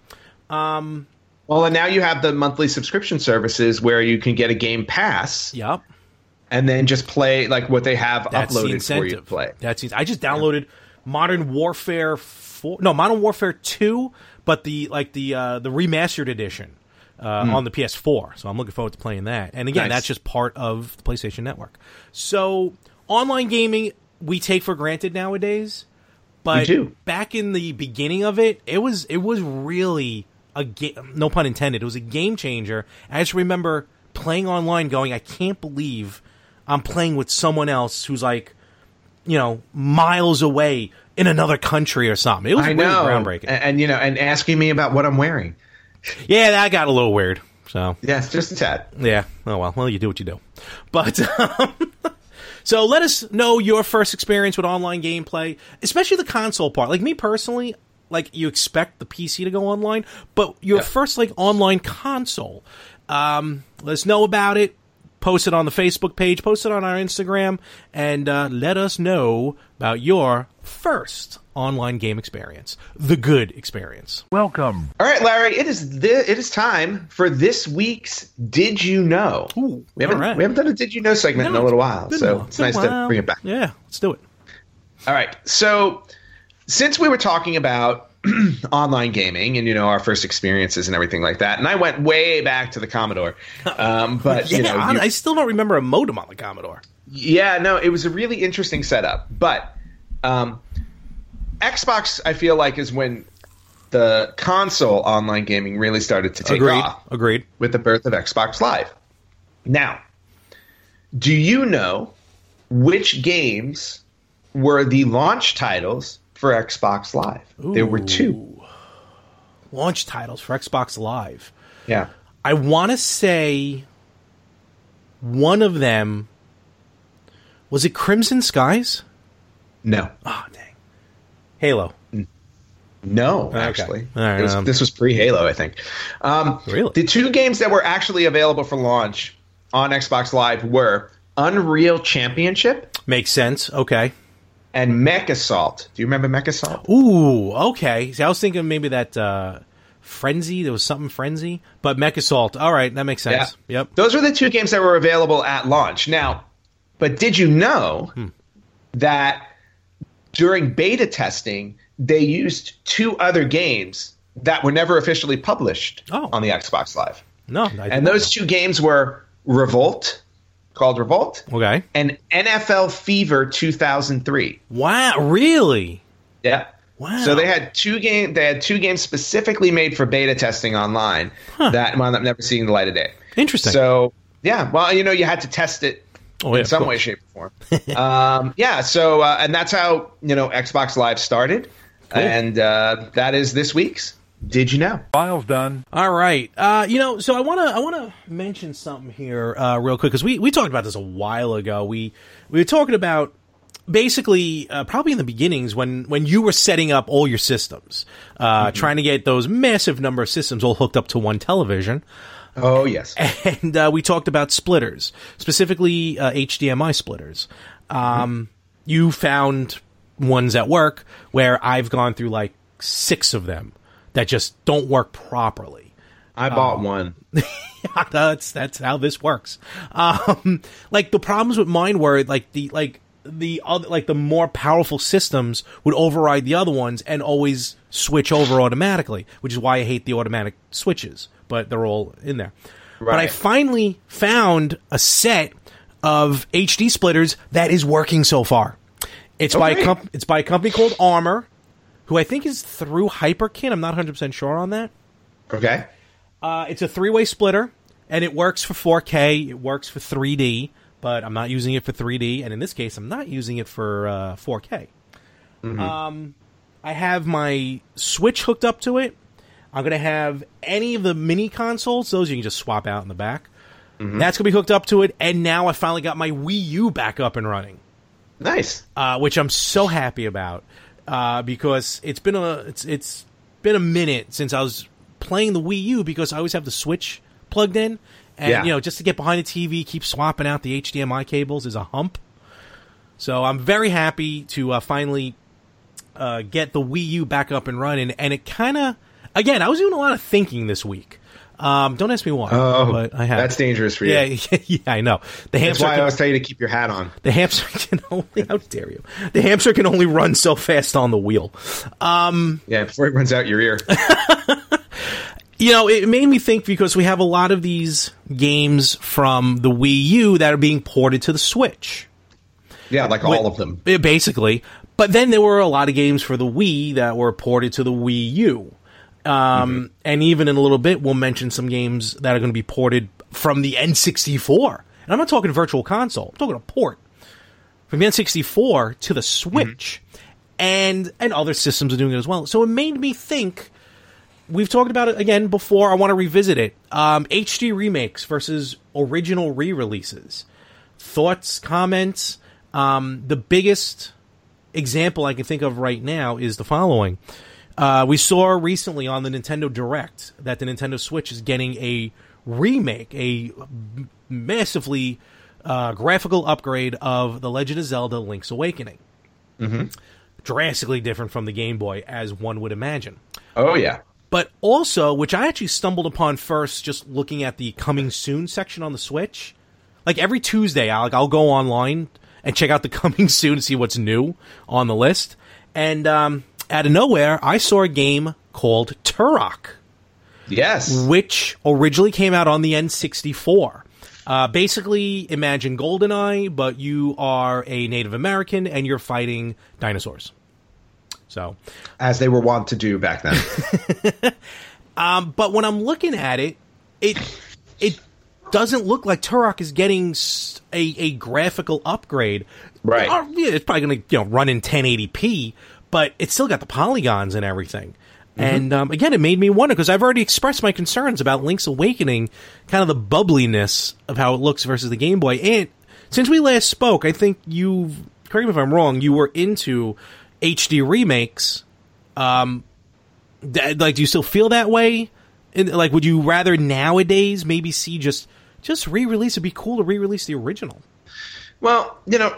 Um, well, and now you have the monthly subscription services where you can get a game pass Yep, and then just play like what they have that's the uploaded for you to play. That's the- I just downloaded Modern Warfare four. No, Modern Warfare two, but the like the uh, the remastered edition. Uh, On the PS4, so I'm looking forward to playing that. And again. Nice. that's just part of the PlayStation Network. So online gaming we take for granted nowadays, but back in the beginning of it, it was it was really a game. No pun intended. It was a game changer. I just remember playing online, going, I can't believe I'm playing with someone else who's like, you know, miles away in another country or something. It was I really know, groundbreaking. and, and you know, and asking me about what I'm wearing. Yeah, that got a little weird. So Yes, just a tad. yeah. Oh well. Well, you do what you do. But (laughs) um, so let us know your first experience with online gameplay, especially the console part. Like me personally, like you expect the PC to go online, but your Yeah. first like online console. Um, let us know about it. Post it on the Facebook page. Post it on our Instagram, and uh, let us know about your first online game experience, the good experience. Welcome. All right, Larry, it is thi- it is time for this week's Did You Know? Ooh, we haven't all right. we haven't done a Did You Know segment in a little while, Been a so while. it's Been nice to bring it back. Yeah, let's do it. All right. So, since we were talking about (clears throat) online gaming and you know our first experiences and everything like that, and I went way back to the Commodore, (laughs) um, but Yeah, you know, I- you- I still don't remember a modem on the Commodore. yeah, no, it was a really interesting setup. But um, Xbox, I feel like, is when the console online gaming really started to take Agreed. off Agreed. with the birth of Xbox Live. Now, do you know which games were the launch titles for Xbox Live? There were two. Launch titles for Xbox Live. Yeah. I want to say one of them was it Crimson Skies? No. Oh dang, Halo. No, actually. All right, was- um, this was pre Halo, I think. Um, Really? The two games that were actually available for launch on Xbox Live were Unreal Championship Makes sense. Okay. And MechAssault. Do you remember MechAssault? Ooh, okay. See, I was thinking maybe that uh, Frenzy. There was something Frenzy, but MechAssault. All right, that makes sense. Yep. Those were the two games that were available at launch. Now, but did you know Hmm. that during beta testing, they used two other games that were never officially published Oh. on the Xbox Live? No, And those two games were Revolt, called Revolt. Okay. and NFL Fever 2003. Wow, really? Yeah. Wow. So they had two game they had two games specifically made for beta testing online that wound up never seeing the light of day. Interesting. So yeah, well, you know, you had to test it Oh, yeah, in some way, shape, or form. (laughs) um, yeah. So uh, and that's how you know Xbox Live started, and uh, that is this week's. Did you know? File's done. All right. Uh, you know, so I want to I want to mention something here uh, real quick because we we talked about this a while ago. We we were talking about basically uh, probably in the beginnings when when you were setting up all your systems, uh, trying to get those massive number of systems all hooked up to one television. Oh yes. (laughs) and uh, we talked about splitters, specifically uh, HDMI splitters. Um, You found ones at work where I've gone through like six of them that just don't work properly. I bought one. (laughs) that's that's how this works. Um, like the problems with mine were like the like the other like the more powerful systems would override the other ones and always switch over automatically, which is why I hate the automatic switches. But they're all in there. But I finally found a set of HD splitters that is working so far. It's by a comp- it's by a company called Armor, who I think is through Hyperkin. I'm not 100 percent sure on that. Okay. Uh, it's a three-way splitter, and it works for 4K. It works for 3D, but I'm not using it for 3D, and in this case, I'm not using it for uh, 4K. Um, I have my Switch hooked up to it. I'm going to have any of the mini consoles; those you can just swap out in the back. That's going to be hooked up to it, and now I finally got my Wii U back up and running Nice. uh, which I'm so happy about uh, because it's been a it's it's been a minute since I was playing the Wii U because I always have the Switch plugged in, and Yeah. you know just to get behind the TV, keep swapping out the HDMI cables is a hump. So I'm very happy to uh, finally uh, get the Wii U back up and running, and it kind of again I was doing a lot of thinking this week. Um, don't ask me why, Oh, but I have. that's dangerous for you. Yeah, (laughs) yeah, I know. The That's hamster why I can- always tell you to keep your hat on. the hamster (laughs) can only how dare you? The hamster can only run so fast on the wheel. Yeah, before it runs out your ear. (laughs) You know, it made me think because we have a lot of these games from the Wii U that are being ported to the Switch. Yeah, like all of them. Basically. But then there were a lot of games for the Wii that were ported to the Wii U. Um, And even in a little bit, we'll mention some games that are going to be ported from the N64. And I'm not talking virtual console, I'm talking a port from the N64 to the Switch. And, and other systems are doing it as well. So it made me think we've talked about it again before. I want to revisit it. Um, HD remakes versus original re releases. Thoughts, comments. Um, the biggest example I can think of right now is the following. Uh, we saw recently on the Nintendo Direct that the Nintendo Switch is getting a remake, a massively uh, graphical upgrade of The Legend of Zelda Link's Awakening. Mm-hmm. Drastically different from the Game Boy, as one would imagine Oh yeah. but also which I actually stumbled upon first just looking at the coming soon section on the Switch. Like every Tuesday, I'll, I'll go online and check out the (laughs) coming soon to see what's new on the list. And um, out of nowhere, I saw a game called Turok, Yes. which originally came out on the N64. Uh, basically, imagine GoldenEye, but you are a Native American and you're fighting dinosaurs. So, As they were wont to do back then. (laughs) but when I'm looking at it, it it doesn't look like Turok is getting a, a graphical upgrade. Right. Uh, it's probably going to you know run in 1080p, but it's still got the polygons and everything. And um, again, it made me wonder because I've already expressed my concerns about Link's Awakening, kind of the bubbliness of how it looks versus the Game Boy. And since we last spoke, I think you, correct me if I'm wrong, you were into HD remakes. Th- like do you still feel that way and like would you rather nowadays maybe see just just re-release it'd be cool to re-release the original Well, you know,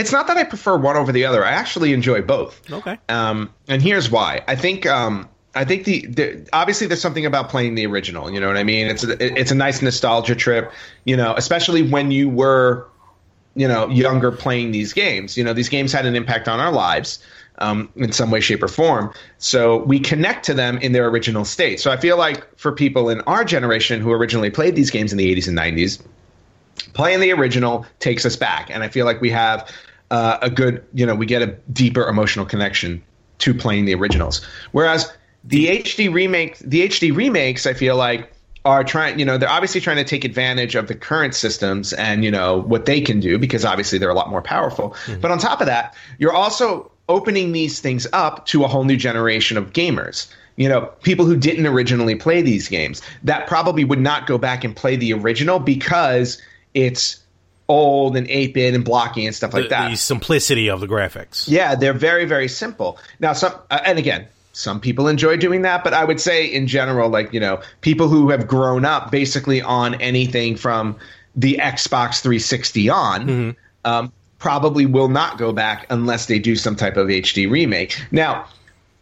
it's not that I prefer one over the other. I actually enjoy both. Okay. Um, and here's why. I think um, I think the, the obviously there's something about playing the original. You know what I mean? It's a, it's a nice nostalgia trip. You know, especially when you were, you know, younger playing these games. You know, these games had an impact on our lives. Um, in some way, shape, or form. So we connect to them in their original state. So I feel like for people in our generation who originally played these games in the 80s and 90s, playing the original takes us back. And I feel like we have uh, a good, you know, we get a deeper emotional connection to playing the originals. Whereas the HD remake, the HD remakes, I feel like are trying, you know, they're obviously trying to take advantage of the current systems and you know what they can do because obviously they're a lot more powerful. Mm-hmm. But on top of that, you're also opening these things up to a whole new generation of gamers. You know, people who didn't originally play these games that probably would not go back and play the original because it's old and 8-bit and blocky and stuff like the, that. The simplicity of the graphics. Yeah, they're very very simple. Now some uh, and again, some people enjoy doing that, but I would say in general like, you know, people who have grown up basically on anything from the Xbox 360 on mm-hmm. um, probably will not go back unless they do some type of HD remake. Now,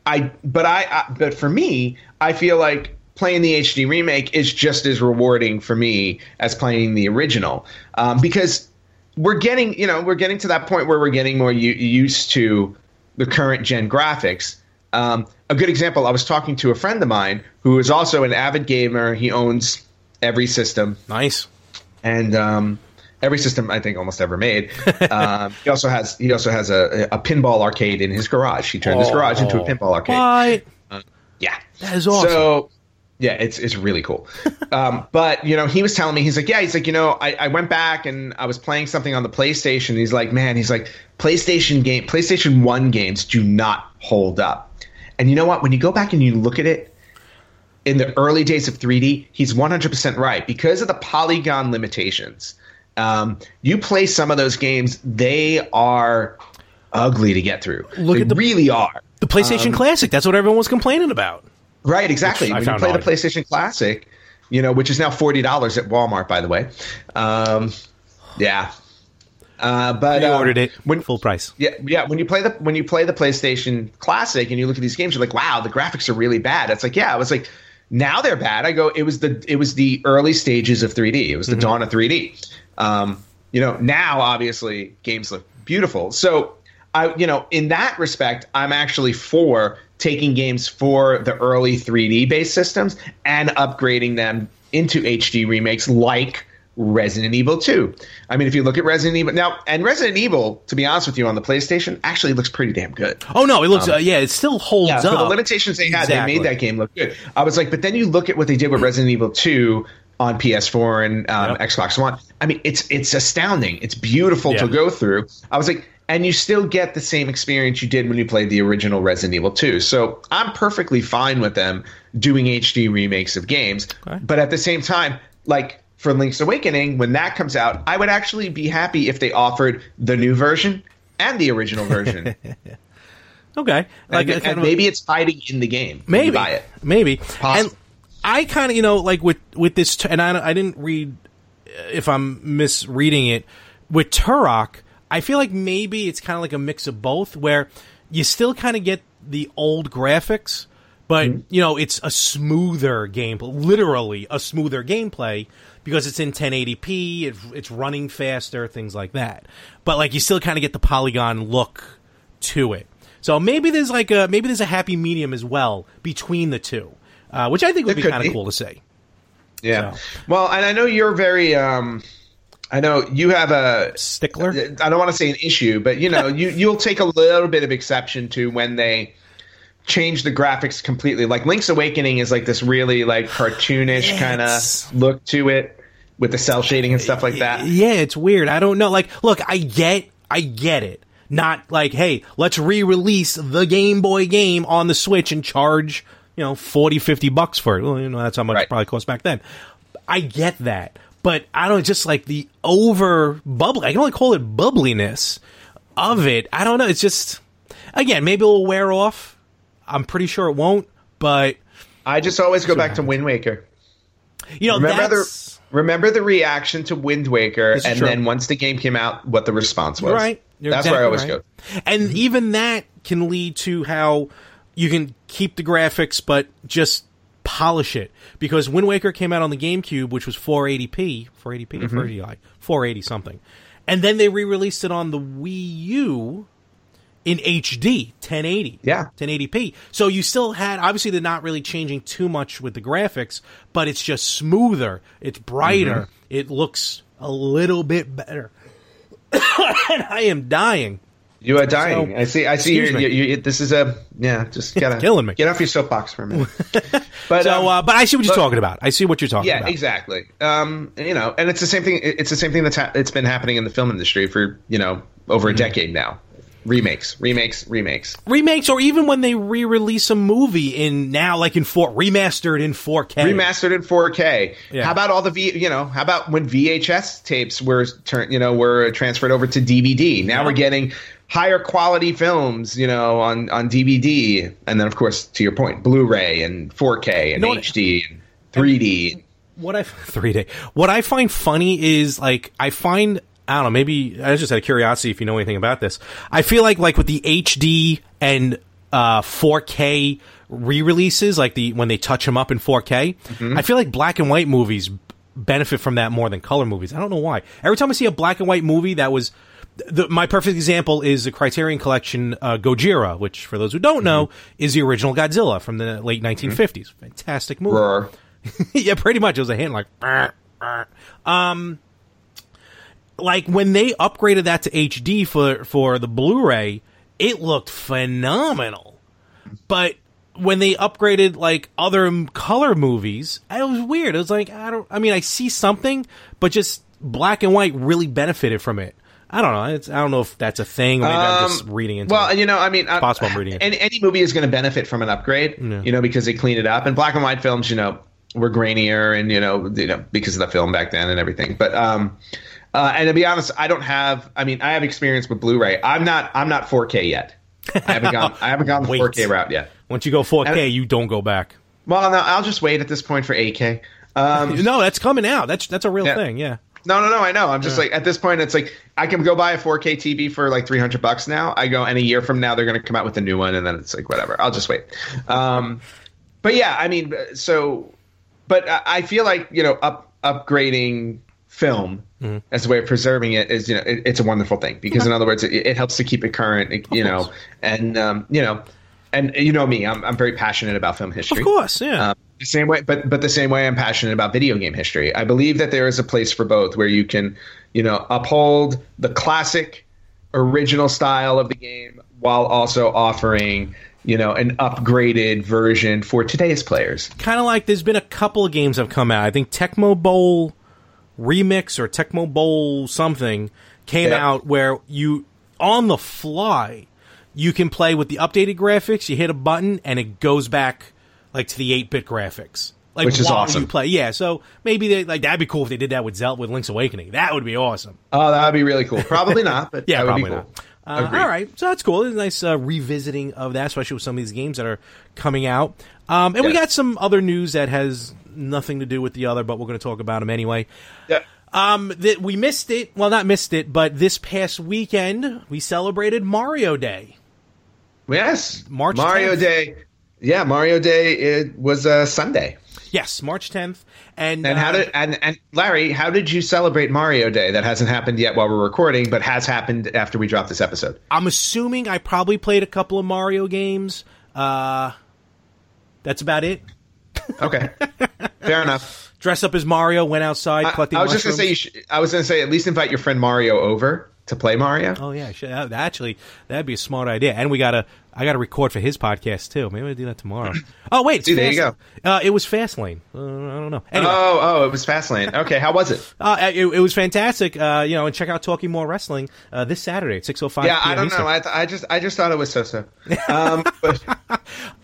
I but I, I but for me, I feel like playing the HD remake is just as rewarding for me as playing the original um, because we're getting you know we're getting to that point where we're getting more u- used to the current gen graphics. Um, a good example, I was talking to a friend of mine who is also an avid gamer. He owns every system. Nice. And um, every system I think almost ever made. (laughs) um, he also has he also has a, a pinball arcade in his garage. He turned oh, his garage into a pinball arcade. Uh, yeah, that is awesome. So yeah, it's it's really cool. (laughs) um, but you know, he was telling me he's like, yeah, he's like, you know, I, I went back and I was playing something on the PlayStation. he's like, man, he's like, PlayStation game, PlayStation One games do not hold up. And you know what? When you go back and you look at it, in the early days of 3D, he's 100% right because of the polygon limitations. Um, you play some of those games; they are ugly to get through. Look they at the, really are. The PlayStation um, Classic. That's what everyone was complaining about. Right, exactly. When you play the PlayStation Classic, you know, which is now forty dollars at Walmart, by the way. Um, yeah, uh, but you ordered it when full price. Yeah, yeah. When you play the when you play the PlayStation Classic and you look at these games, you're like, wow, the graphics are really bad. It's like, yeah, I was like, now they're bad. I go, it was the it was the early stages of 3D. It was the mm-hmm. dawn of 3D. Um, you know, now obviously games look beautiful. So I, you know, in that respect, I'm actually for taking games for the early 3D based systems and upgrading them into HD remakes like Resident Evil 2. I mean, if you look at Resident Evil now, and Resident Evil, to be honest with you, on the PlayStation, actually looks pretty damn good. Oh no, it looks um, uh, yeah, it still holds yeah, up. For the limitations they had, exactly. they made that game look good. I was like, but then you look at what they did with Resident Evil 2 on PS4 and um, yep. Xbox One. I mean, it's it's astounding. It's beautiful yeah. to go through. I was like, and you still get the same experience you did when you played the original Resident Evil 2. So I'm perfectly fine with them doing HD remakes of games. Okay. But at the same time, like for Link's Awakening, when that comes out, I would actually be happy if they offered the new version and the original version. (laughs) okay, like and, and maybe it's hiding in the game. Maybe buy it. Maybe. Possible. And I kind of you know like with with this, and I I didn't read if I'm misreading it with Turok. I feel like maybe it's kind of like a mix of both, where you still kind of get the old graphics, but mm-hmm. you know it's a smoother game, literally a smoother gameplay because it's in 1080p, it, it's running faster, things like that. But like you still kind of get the polygon look to it. So maybe there's like a maybe there's a happy medium as well between the two uh, which I think would be kind of cool to see. Yeah. So. Well, and I know you're very. Um, I know you have a stickler. I don't want to say an issue, but you know, you you'll take a little bit of exception to when they change the graphics completely. Like Link's Awakening is like this really like cartoonish kind of look to it with the cell shading and stuff like that. Yeah, it's weird. I don't know. Like, look, I get, I get it. Not like, hey, let's re-release the Game Boy game on the Switch and charge you know, 40, 50 bucks for it. Well, you know, that's how much right. it probably cost back then. I get that. But I don't just like the over bubbly. I can only call it bubbliness of it. I don't know. It's just, again, maybe it'll wear off. I'm pretty sure it won't, but. I just always go back to Wind Waker. You know, remember the remember the reaction to Wind Waker, and true. then once the game came out, what the response was. Right. You're That's where I always right. And even that can lead to how you can keep the graphics but just polish it because Wind Waker came out on the GameCube, which was 480p, 480p, Mm-hmm. 480i, 480 something, and then they re-released it on the Wii U in HD, 1080, Yeah. 1080p. So you still had obviously they're not really changing too much with the graphics, but it's just smoother, it's brighter, Mm-hmm. it looks a little bit better. (coughs) and I am dying. You are dying. So- I see. I see. You're, you you this is a yeah. Just (laughs) gotta killing me. Get off your soapbox for a minute. (laughs) But So, um, uh, but I see what you're but- talking about. I see what you're talking yeah, about. Yeah, exactly. Um, you know, and it's the same thing. It's the same thing that's ha- it's been happening in the film industry for you know over a Mm-hmm. decade now. Remakes, remakes, remakes. Remakes, or even when they re-release a movie in now, like in four remastered in 4K. remastered in 4K. Yeah. How about all the V? You know, how about when VHS tapes were turned? You know, were transferred over to DVD. Now we're getting higher quality films. You know, on on DVD, and then of course, to your point, Blu-ray and 4K and know HD and 3D. what I (laughs) three day. What I find funny is like I find I don't know. Maybe I just had a curiosity if you know anything about this. I feel like like with the HD and uh 4K re-releases, like the when they touch them up in 4K, Mm-hmm. I feel like black and white movies benefit from that more than color movies. I don't know why. Every time I see a black and white movie that was the, my perfect example is the Criterion Collection uh, Gojira, which, for those who don't know, Mm-hmm. is the original Godzilla from the late 1950s. Fantastic movie (laughs) yeah, pretty much. It was a hint like, "Brr, brr." um, like when they upgraded that to HD for for the Blu-ray, it looked phenomenal. But when they upgraded like other color movies, it was weird. It was like I don't. I mean, I see something, but just black and white really benefited from it. I don't know. It's, I don't know if that's a thing. Maybe I'm just reading into. Um, Well, it. you know, I mean, I- possible I'm reading it. Any, any movie is going to benefit from an upgrade, you know, because they clean it up. And black and white films, you know, were grainier, and you know, you know, because of the film back then and everything. But um, uh, and to be honest, I don't have. I mean, I have experience with Blu-ray. I'm not. I'm not 4K yet. I haven't gone. I haven't gone the (laughs) 4K route yet. Once you go 4K, and- you don't go back. Well, no, I'll just wait at this point for 8K. Um, (laughs) No, that's coming out. That's that's a real Yeah. thing. Yeah. No, no, no. I know. I'm just like at this point, it's like I can go buy a 4K TV for like 300 bucks now. I go, and a year from now, they're going to come out with a new one, and then it's like whatever. I'll just wait. Um, but yeah, I mean, so, but I feel like you know, up upgrading film as a way of preserving it is you know it, it's a wonderful thing because in other words, it, it helps to keep it current. it- you know, and um, you know, and you know me, I'm I'm very passionate about film history. Of course, yeah. Um, the same way, but but the same way I'm passionate about video game history. I believe that there is a place for both, where you can, you know, uphold the classic, original style of the game while also offering, you know, an upgraded version for today's players. kind of like there's been a couple of games have come out. I think Tecmo Bowl Remix or Tecmo Bowl something came Yeah. out where you on the fly you can play with the updated graphics. You hit a button and it goes back like to the 8-bit graphics. Like Which is awesome. You play, yeah. So maybe they like that'd be cool if they did that with Zelda with Link's Awakening. That would be awesome. Oh, that would be really cool. Probably not, but (laughs) Yeah, probably cool. not. Uh, all right, so that's cool. It's a nice uh, revisiting of that, especially with some of these games that are coming out. Um, and we got some other news that has nothing to do with the other, but we're going to talk about them anyway. Yeah. Um, that we missed it. Well, not missed it, but this past weekend we celebrated Mario Day. Yes. March Mario 10th. Day. Yeah, Mario Day. It was a Sunday. Yes, March 10th. And, And how uh, did and, and Larry, how did you celebrate Mario Day? That hasn't happened yet while we're recording, but has happened after we drop this episode. I'm assuming I probably played a couple of Mario games. Uh, that's about it. Okay, (laughs) fair enough. Dress up as Mario, went outside, I, I was just gonna say you should, I was gonna say at least invite your friend Mario over to play Mario. Oh yeah, actually, that'd be a smart idea. And we gotta, I gotta record for his podcast too. Maybe we will do that tomorrow. (clears throat) Oh wait, See, there you Fast- Uh, it was Fastlane. Uh, I don't know. Anyway, Oh, oh, it was Fastlane. Okay, how was it? (laughs) uh, it, it was fantastic. Uh, you know, and check out Talking More Wrestling uh, this Saturday at six oh five. Yeah, I don't know. I, th- I just I just thought it was so so. (laughs) Um, but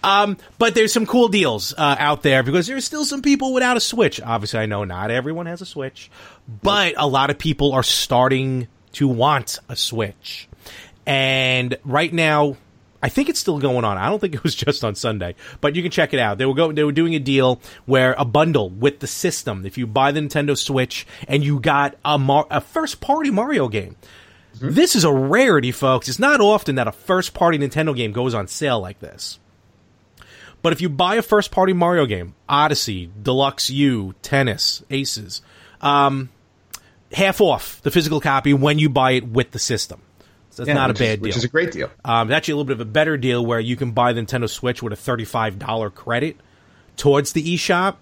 (laughs) but there's some cool deals uh, out there because there's still some people without a Switch. Obviously, I know not everyone has a Switch, but a lot of people are starting to want a Switch. And right now, I think it's still going on. I don't think it was (laughs) just on Sunday, but you can check it out. They were go- they were doing a deal where a bundle with the system. If you buy the Nintendo Switch and you got a Mar- a first party Mario game, This is a rarity, folks. It's not often that a first party Nintendo game goes on sale like this. But if you buy a first party Mario game, Odyssey, Deluxe U, Tennis, Aces, um, half off the physical copy when you buy it with the system. So that's Yeah, not a bad is, deal. Which is a great deal. Um, it's actually a little bit of a better deal where you can buy the Nintendo Switch with a thirty-five dollar credit towards the eShop.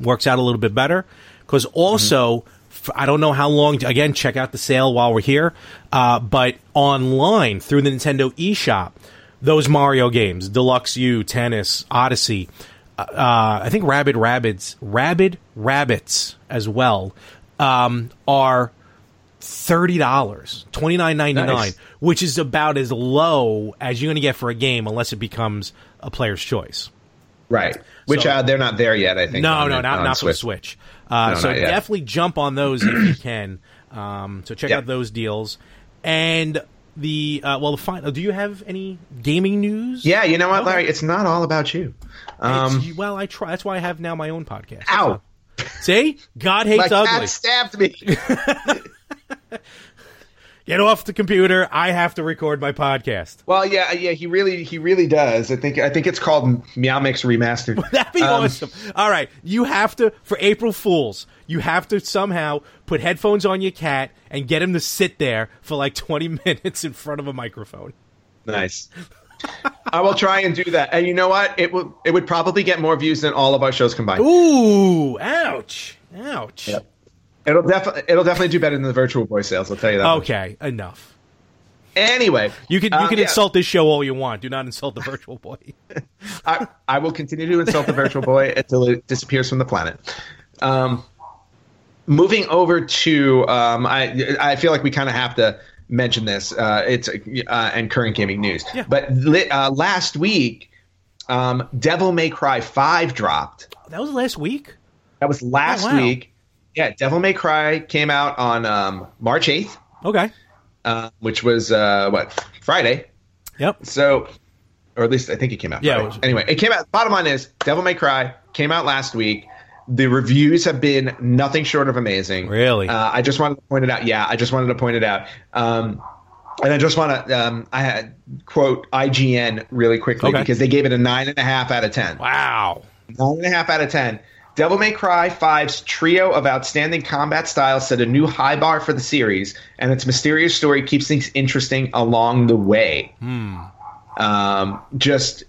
Works out a little bit better because also f- I don't know how long. Again, check out the sale while we're here. Uh, but online through the Nintendo eShop, those Mario games, Deluxe U, Tennis, Odyssey, uh, I think Rabid Rabbits, Rabid Rabbits as well, um, are thirty dollars, twenty nine ninety nine, Nice. which is about as low as you're going to get for a game, unless it becomes a player's choice. Right. Which So- uh, they're not there yet, I think. No, on no, the- not not for the Switch. Switch. Uh, No, so definitely jump on those if you can. Um, so check Yep. out those deals and the uh, well. The final. Do you have any gaming news? Yeah, you know what, Larry? It's not all about you. Um, well, I try. That's why I have now my own podcast. ow! (laughs) See, God hates My ugly. cat stabbed me. (laughs) Get off the computer. I have to record my podcast. well, yeah, yeah. He really, he really does. I think, I think it's called Meow Mix Remastered. (laughs) That'd be Um, awesome. All right, you have to for April Fools. You have to somehow put headphones on your cat and get him to sit there for like twenty minutes in front of a microphone. Nice. I will try and do that. And you know what? It will. It would probably get more views than all of our shows combined. Ooh, ouch, ouch. It'll definitely. It'll definitely do better than the virtual boy sales. I'll tell you that. much. Okay, enough. Anyway, You can you um, can yeah, insult this show all you want. Do not insult the virtual boy. (laughs) I, I will continue to insult the virtual boy until it disappears from the planet. Um, moving over to, um, I I feel like we kind of have to mention this. Uh, it's uh, and current gaming news. Yeah. But li- uh, last week, um, Devil May Cry Five dropped. that was last week. That was last Oh, wow. week. Yeah, Devil May Cry came out on um, March eighth, Okay. uh, which was uh, what Friday. Yep. So, or at least I think it came out. Yeah, it was- anyway, it came out. Bottom line is, Devil May Cry came out last week. The reviews have been nothing short of amazing. Really? Uh, I just wanted to point it out. Yeah, I just wanted to point it out. Um, and I just want to, um, I had quote IGN really quickly Okay. because they gave it a nine and a half out of ten. Wow. Nine and a half out of ten. Devil May Cry 5's trio of outstanding combat styles set a new high bar for the series, and its mysterious story keeps things interesting along the way. Um, just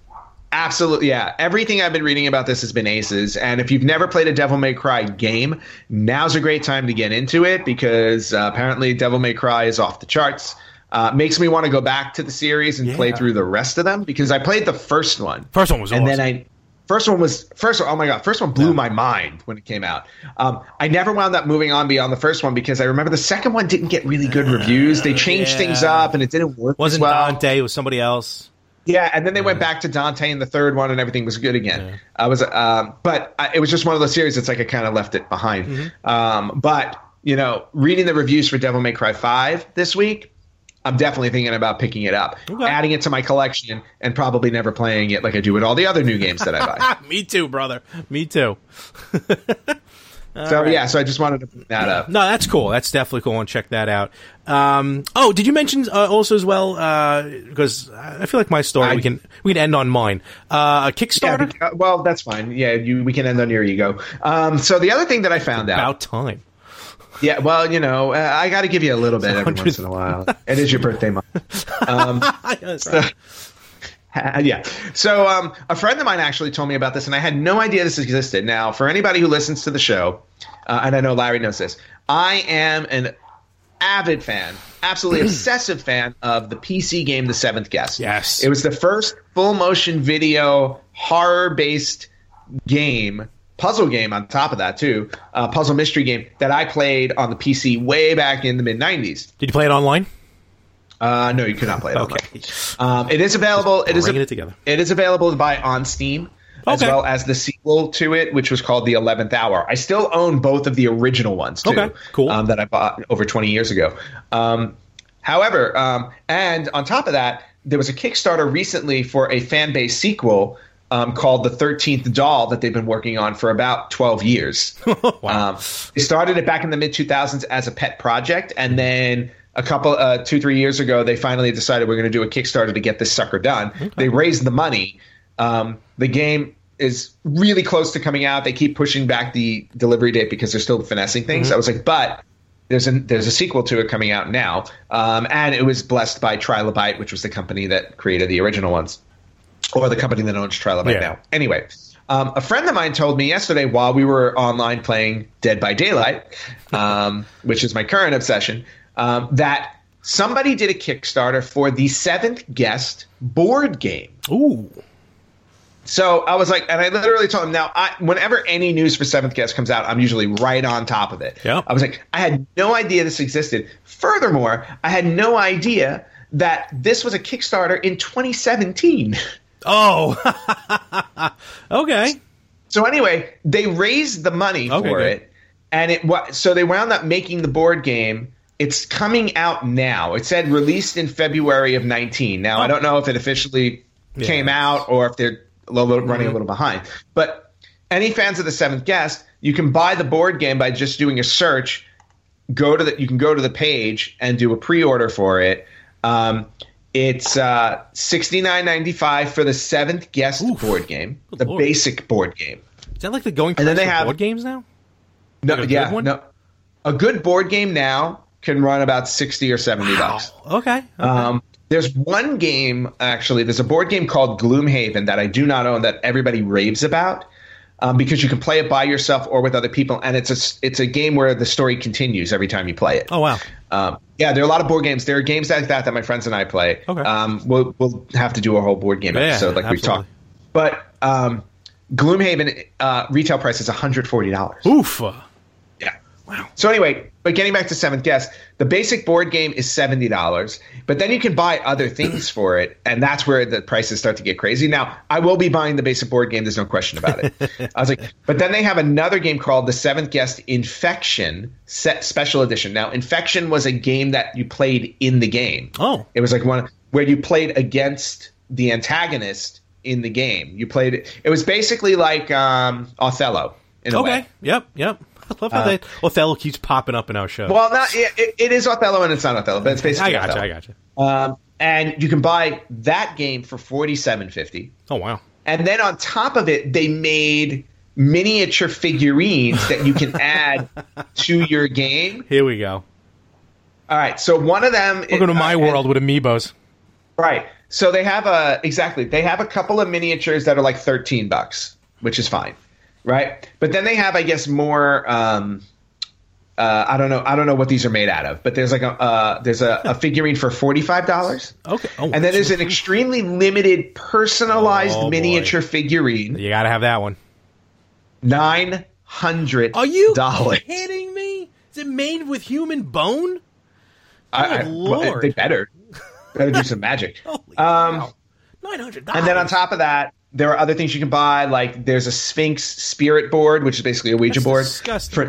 absolutely, yeah. Everything I've been reading about this has been aces, and if you've never played a Devil May Cry game, now's a great time to get into it because uh, apparently Devil May Cry is off the charts. Uh, makes me want to go back to the series and play through the rest of them because I played the first one First one was and awesome. then I first one was first one, oh my god first one blew my mind when it came out um, i never wound up moving on beyond the first one because i remember the second one didn't get really good reviews they changed yeah. things up and it didn't work Wasn't as well Dante? It was somebody else. Yeah and then they went back to dante in the third one and everything was good again i was um, but I, it was just one of those series it's like i kind of left it behind Mm-hmm. um, but you know reading the reviews for devil may cry 5 this week I'm definitely thinking about picking it up, Okay. adding it to my collection, and probably never playing it like I do with all the other new games that I buy. (laughs) Me too, brother. Me too. (laughs) so yeah, so I just wanted to put that up. No, that's cool. That's definitely cool. And check that out. Um, oh, did you mention uh, also as well? Because I feel like my story I- we can we can end on mine. Uh, a Yeah, Kickstarter. bec- uh, well, that's fine. Yeah, you, we can end on your ego. Um, so the other thing that I found out, About time. yeah, well, you know, uh, I got to give you a little bit every (laughs) once in a while. It is your birthday month. (laughs) (laughs) Right. Uh, (laughs) yeah. So um, a friend of mine actually told me about this, and I had no idea this existed. Now, for anybody who listens to the show, uh, and I know Larry knows this, I am an avid fan, absolutely (clears throat) obsessive fan of the PC game The Seventh Guest. Yes. It was the first full motion video horror based game. Puzzle game on top of that too, uh, puzzle mystery game that I played on the PC way back in the mid '90s. Did you play it online? Uh, no, you could not play it. Okay. Um, it is available. It is a- it together. It is available to buy on Steam, as well as the sequel to it, which was called The Eleventh Hour. I still own both of the original ones too. Okay, cool. Um, that I bought over twenty years ago. Um, however, um, and on top of that, there was a Kickstarter recently for a fan base sequel. Um, called the Thirteenth Doll that they've been working on for about twelve years. (laughs) Wow. Um, they started it back in the mid 2000s as a pet project, and then a couple, uh, two, three years ago, they finally decided we're going to do a Kickstarter to get this sucker done. They raised the money. Um, the game is really close to coming out. They keep pushing back the delivery date because they're still finessing things. I was like, but there's a there's a sequel to it coming out now, um, and it was blessed by Trilobyte, which was the company that created the original ones, or the company that owns Trilobyte Yeah. now. Anyway, um, a friend of mine told me yesterday while we were online playing Dead by Daylight, (laughs) um, which is my current obsession, um, that somebody did a Kickstarter for the seventh guest board game. Ooh. So I was like, and I literally told him, now, I, whenever any news for Seventh Guest comes out, I'm usually right on top of it. Yep. I was like, I had no idea this existed. Furthermore, I had no idea that this was a Kickstarter in 2017. Oh. (laughs) okay. So anyway, they raised the money Okay, for good. it, and it wa- so they wound up making the board game. It's coming out now. It said released in February of 19. Now I don't know if it officially Yeah. came out or if they're a little, running a little behind. But any fans of the Seventh Guest, you can buy the board game by just doing a search. Go to the you can go to the page and do a pre-order for it. Um, it's uh, sixty nine ninety five for the Seventh Guest board game, the Lord. basic board game. Is that like the going And then they have- board games now? No, Like yeah, no. A good board game now can run about sixty or seventy bucks. Okay. Um, there's one game actually. There's a board game called Gloomhaven that I do not own that everybody raves about um, because you can play it by yourself or with other people, and it's a it's a game where the story continues every time you play it. oh wow. Um, yeah, there are a lot of board games. There are games like that that my friends and I play. Okay. Um, we'll we'll have to do a whole board game Yeah, episode like we talked. But um, Gloomhaven uh, retail price is one hundred forty dollars. Oof. Wow. So anyway, but getting back to Seventh Guest, the basic board game is seventy dollars, but then you can buy other things for it, and that's where the prices start to get crazy. Now, I will be buying the basic board game. There's no question about it. (laughs) I was like, but then they have another game called the Seventh Guest Infection Set Special Edition. Now, Infection was a game that you played in the game. Oh. It was like one where you played against the antagonist in the game. You played it. It was basically like um, Othello in a way. Okay. Yep. Yep. I love how Uh, that Othello keeps popping up in our show. Well, not it, it- is Othello and it's not Othello, but it's I basically gotcha. Othello. I gotcha. You. Um, and you can buy that game for forty seven fifty. Oh wow. and then on top of it, they made miniature figurines that you can (laughs) add to your game. Here we go. All right, so one of them. Is. Welcome to my uh, world with amiibos. Right. So they have a exactly. They have a couple of miniatures that are like thirteen bucks, which is fine, right? But then they have, I guess, more. Um, uh, I don't know. I don't know what these are made out of, but there's like a uh, there's a, a figurine for forty five dollars. Okay. Oh, And then there's an extremely limited personalized Oh, boy. miniature figurine, You gotta have that one. nine hundred. Are you kidding me? Is it made with human bone? I, I- well, they better better do some magic. (laughs) Um. Nine hundred. And then on top of that, there are other things you can buy. Like there's a Sphinx spirit board, which is basically a Ouija That's board disgusting. for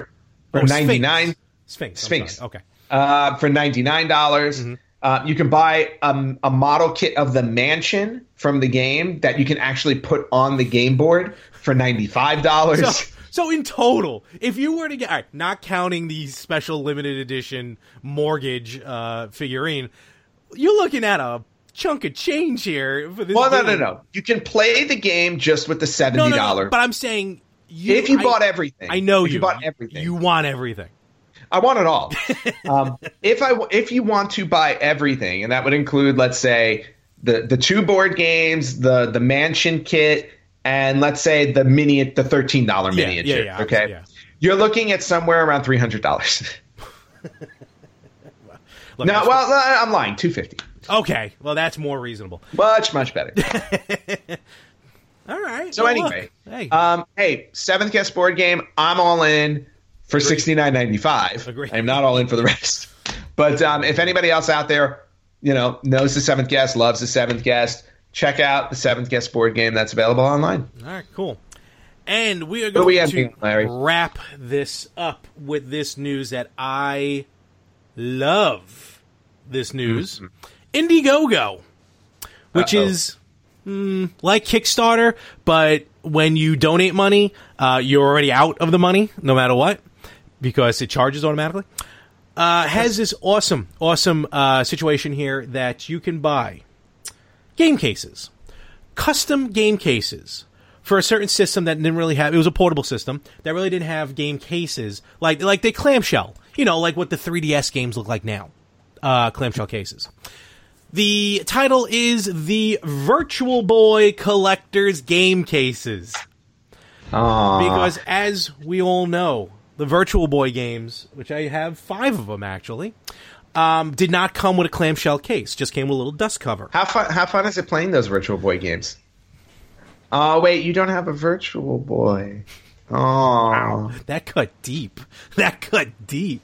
for Oh, Sphinx. ninety nine Sphinx. Okay. uh, for ninety nine dollars. Mm-hmm. Uh, you can buy um, a model kit of the mansion from the game that you can actually put on the game board for ninety five dollars. So, so in total, if you were to get, all right, not counting the special limited edition mortgage uh, figurine, you're looking at a chunk of change here for this. well, no, no, no. You can play the game just with the no, seventy no, dollar. no. But I'm saying, you, if you I- bought everything, I know you. you bought everything. You want everything. I want it all. (laughs) um, if I if you want to buy everything, and that would include, let's say, the the two board games, the the mansion kit, and let's say the mini the thirteen dollar Yeah, miniature. yeah, yeah, okay, yeah. you're looking at somewhere around three hundred dollars. (laughs) Look, no, well, I'm lying. Two fifty. Okay. Well, that's more reasonable. Much much better. (laughs) All right. So well, look, anyway, hey, um, hey, seventh guest board game. I'm all in for sixty nine ninety five. I'm not all in for the rest. But um, if anybody else out there, you know, knows the seventh guest, loves the seventh guest, check out the seventh guest board game that's available online. All right, cool. And we are do we going to Larry? wrap this up with this news that I love. This news, Indiegogo, which. Uh-oh. is mm, like Kickstarter, but when you donate money, uh, you're already out of the money, no matter what, because it charges automatically. uh, has this awesome, awesome uh, situation here that you can buy game cases, custom game cases for a certain system that didn't really have. It was a portable system that really didn't have game cases like like they clamshell. You know, like what the 3DS games look like now, uh, clamshell cases. The title is the Virtual Boy Collector's Game Cases. Aww. Because as we all know, the Virtual Boy games, which I have five of them actually, um, did not come with a clamshell case. Just came with a little dust cover. How fun? How fun is it playing those Virtual Boy games? Oh wait, you don't have a Virtual Boy. Oh, That cut deep. (laughs) That cut deep.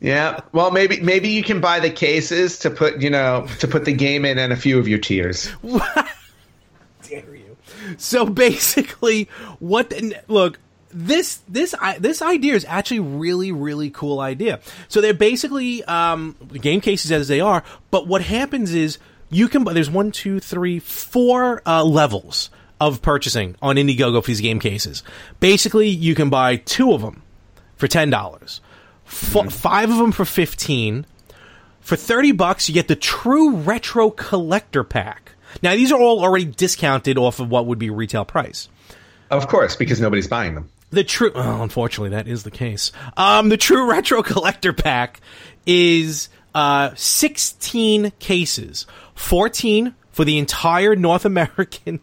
yeah. Well, maybe maybe you can buy the cases to put you know to put the game in and a few of your tears. (laughs) dare you? So basically, what? Look, this this this idea is actually really really cool idea. So they're basically um, game cases as they are, but what happens is you can. buy There's one, two, three, four uh, levels of purchasing on Indiegogo for these game cases. Basically, you can buy two of them for ten dollars, F- five of them for fifteen. For 30 bucks, you get the true retro collector pack. Now, these are all already discounted off of what would be retail price. Of course, because nobody's buying them. The true, oh, unfortunately, that is the case. Um, the true (laughs) retro collector pack is uh, 16 cases, 14 for the entire North (laughs) American.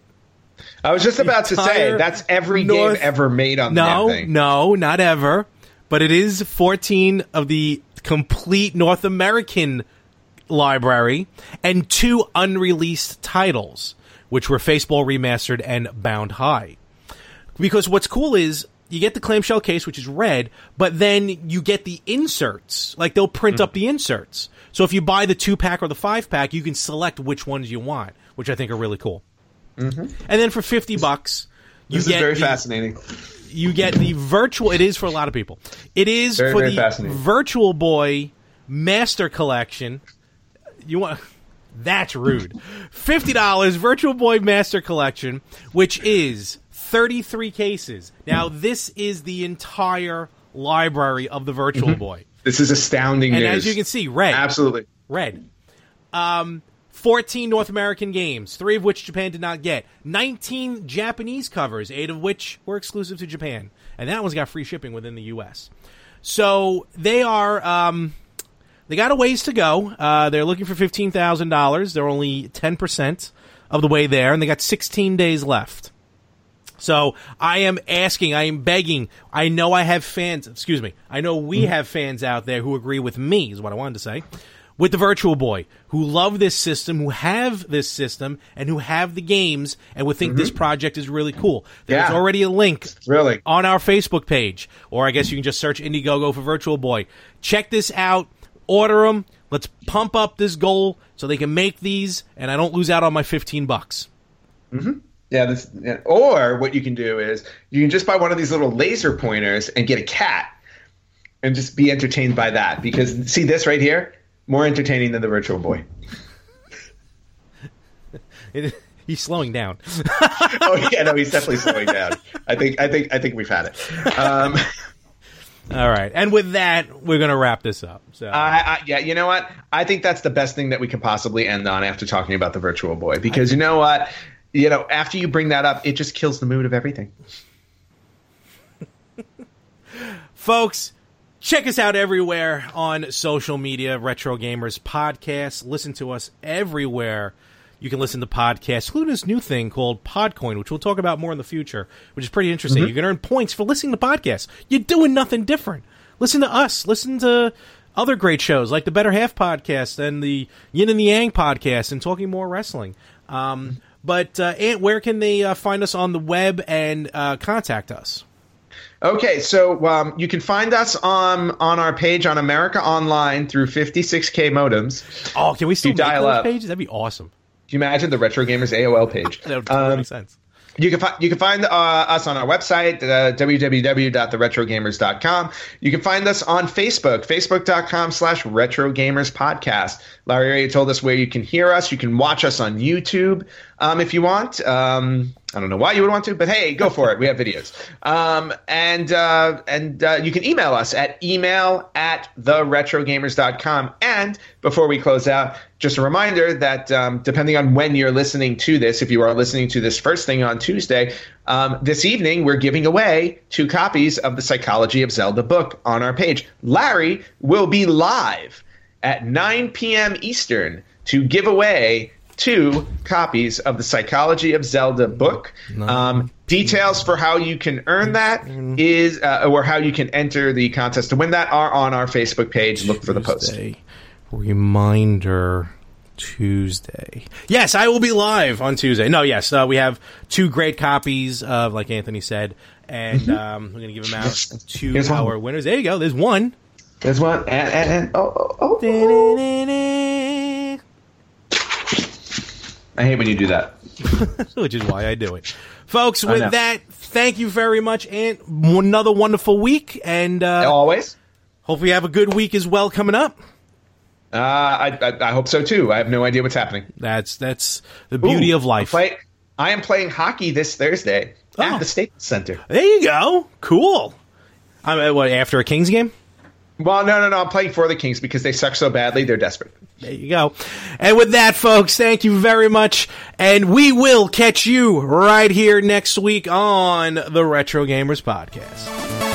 I was just about to say that's every North- game ever made on the No, thing. no, not ever. But it is 14 of the complete North American library and two unreleased titles, which were Faceball Remastered and Bound High. Because what's cool is you get the clamshell case, which is red, but then you get the inserts. Like they'll print Hmm. up the inserts. So if you buy the two pack or the five pack, you can select which ones you want, which I think are really cool. Mm-hmm. And then for 50 bucks, you This get is very the- fascinating. you get the virtual. It is for a lot of people. It is Very, for very the fascinating. Virtual Boy Master Collection. You want? That's rude. Fifty dollars Virtual Boy Master Collection, which is thirty-three cases. Now this is the entire library of the Virtual Boy, This is astounding and news. as you can see, red, absolutely. red. Um, 14 North American games, three of which Japan did not get. 19 Japanese covers, eight of which were exclusive to Japan. And that one's got free shipping within the U.S. So they are, um, they got a ways to go. Uh, they're looking for $15,000. They're only 10% of the way there, and they got 16 days left. So I am asking, I am begging. I know I have fans. Excuse me. I know we have fans out there who agree with me. Is what I wanted to say. With the Virtual Boy, who love this system, who have this system, and who have the games, and would think this mm-hmm. project is really cool. There's Yeah. already a link Really. on our Facebook page, or I guess you can just search Indiegogo for Virtual Boy. Check this out. Order them. Let's pump up this goal so they can make these, and I don't lose out on my fifteen bucks. Mm-hmm. Yeah, this. Or what you can do is you can just buy one of these little laser pointers and get a cat, and just be entertained by that. Because see this right here, more entertaining than the Virtual Boy. (laughs) It, he's slowing down. (laughs) oh yeah, no, he's definitely (laughs) slowing down. I think, I think, I think we've had it. Um, All right, and with that, we're gonna wrap this up. So I, I, yeah, you know what? I think that's the best thing that we could possibly end on after talking about the Virtual Boy. Because you know what? You know, after you bring that up, it just kills the mood of everything. folks, check us out everywhere on social media. Retro Gamers Podcast. Listen to us everywhere. You can listen to podcasts, including this new thing called Podcoin, which we'll talk about more in the future, which is pretty interesting. You can earn points for listening to podcasts. You're doing nothing different. Listen to us. Listen to other great shows like the Better Half podcast and the Yin and the Yang podcast and talking more wrestling. Um, but uh, Ant, where can they uh, find us on the web and uh, contact us? Okay, so um, you can find us on on our page on America Online through 56k modems. Oh, can we still dial up. pages? That'd be awesome. Can you imagine the Retro Gamers AOL page? (laughs) That would totally Um, make sense. You can, fi- you can find uh, us on our website, uh, www.theretrogamers.com. You can find us on Facebook, facebook.com slash retrogamerspodcast. Larry already told us where you can hear us. You can watch us on YouTube um, if you want. Um, I don't know why you would want to, but hey, go for it. We have videos. Um, and uh, and uh, you can email us at email at theretrogamers.com. And before we close out, just a reminder that um, depending on when you're listening to this, if you are listening to this first thing on Tuesday, um, this evening we're giving away two copies of the Psychology of Zelda book on our page. Larry will be live at 9 p.m. Eastern to give away two copies of the Psychology of Zelda book. Um, details for how you can earn that is, uh, or how you can enter the contest to win that, are on our Facebook page. Look for the post. Reminder Tuesday. Yes, I will be live on Tuesday. No, yes, uh, we have two great copies of, like Anthony said, and um, we're going to give them out to Here's one. our winners. There you go. There's one. There's one, and, and, and oh, oh, oh. I hate when you do that. (laughs) Which is why I do it. Folks, with that, thank you very much, and another wonderful week, and uh, Always. hopefully you have a good week as well coming up. Uh, I, I I hope so too. I have no idea what's happening. That's that's the beauty Ooh, of life. Play, I am playing hockey this Thursday Oh. at the State Center. There you go. Cool. I'm what after a Kings game? Well, no, no, no. I'm playing for the Kings because they suck so badly. They're desperate. There you go. And with that, folks, thank you very much. And we will catch you right here next week on the Retro Gamers Podcast.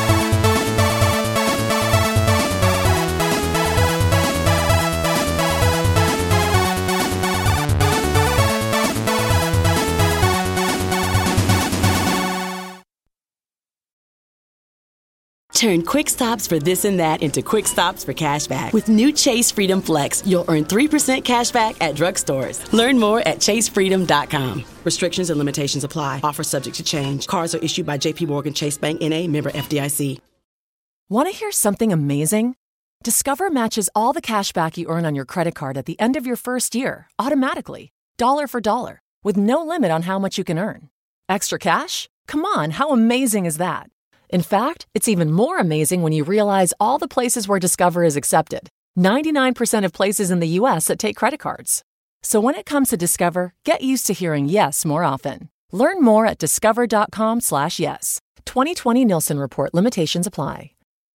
Turn quick stops for this and that into quick stops for cash back. With new Chase Freedom Flex, you'll earn 3% cash back at drugstores. Learn more at chasefreedom.com. Restrictions and limitations apply. Offer subject to change. Cards are issued by JP Morgan Chase Bank NA member FDIC. Want to hear something amazing? Discover matches all the cash back you earn on your credit card at the end of your first year automatically, dollar for dollar, with no limit on how much you can earn. Extra cash? Come on, how amazing is that? In fact, it's even more amazing when you realize all the places where Discover is accepted 99% of places in the US that take credit cards. So when it comes to Discover, get used to hearing yes more often. Learn more at discover.com/yes. 2020 Nielsen report limitations apply.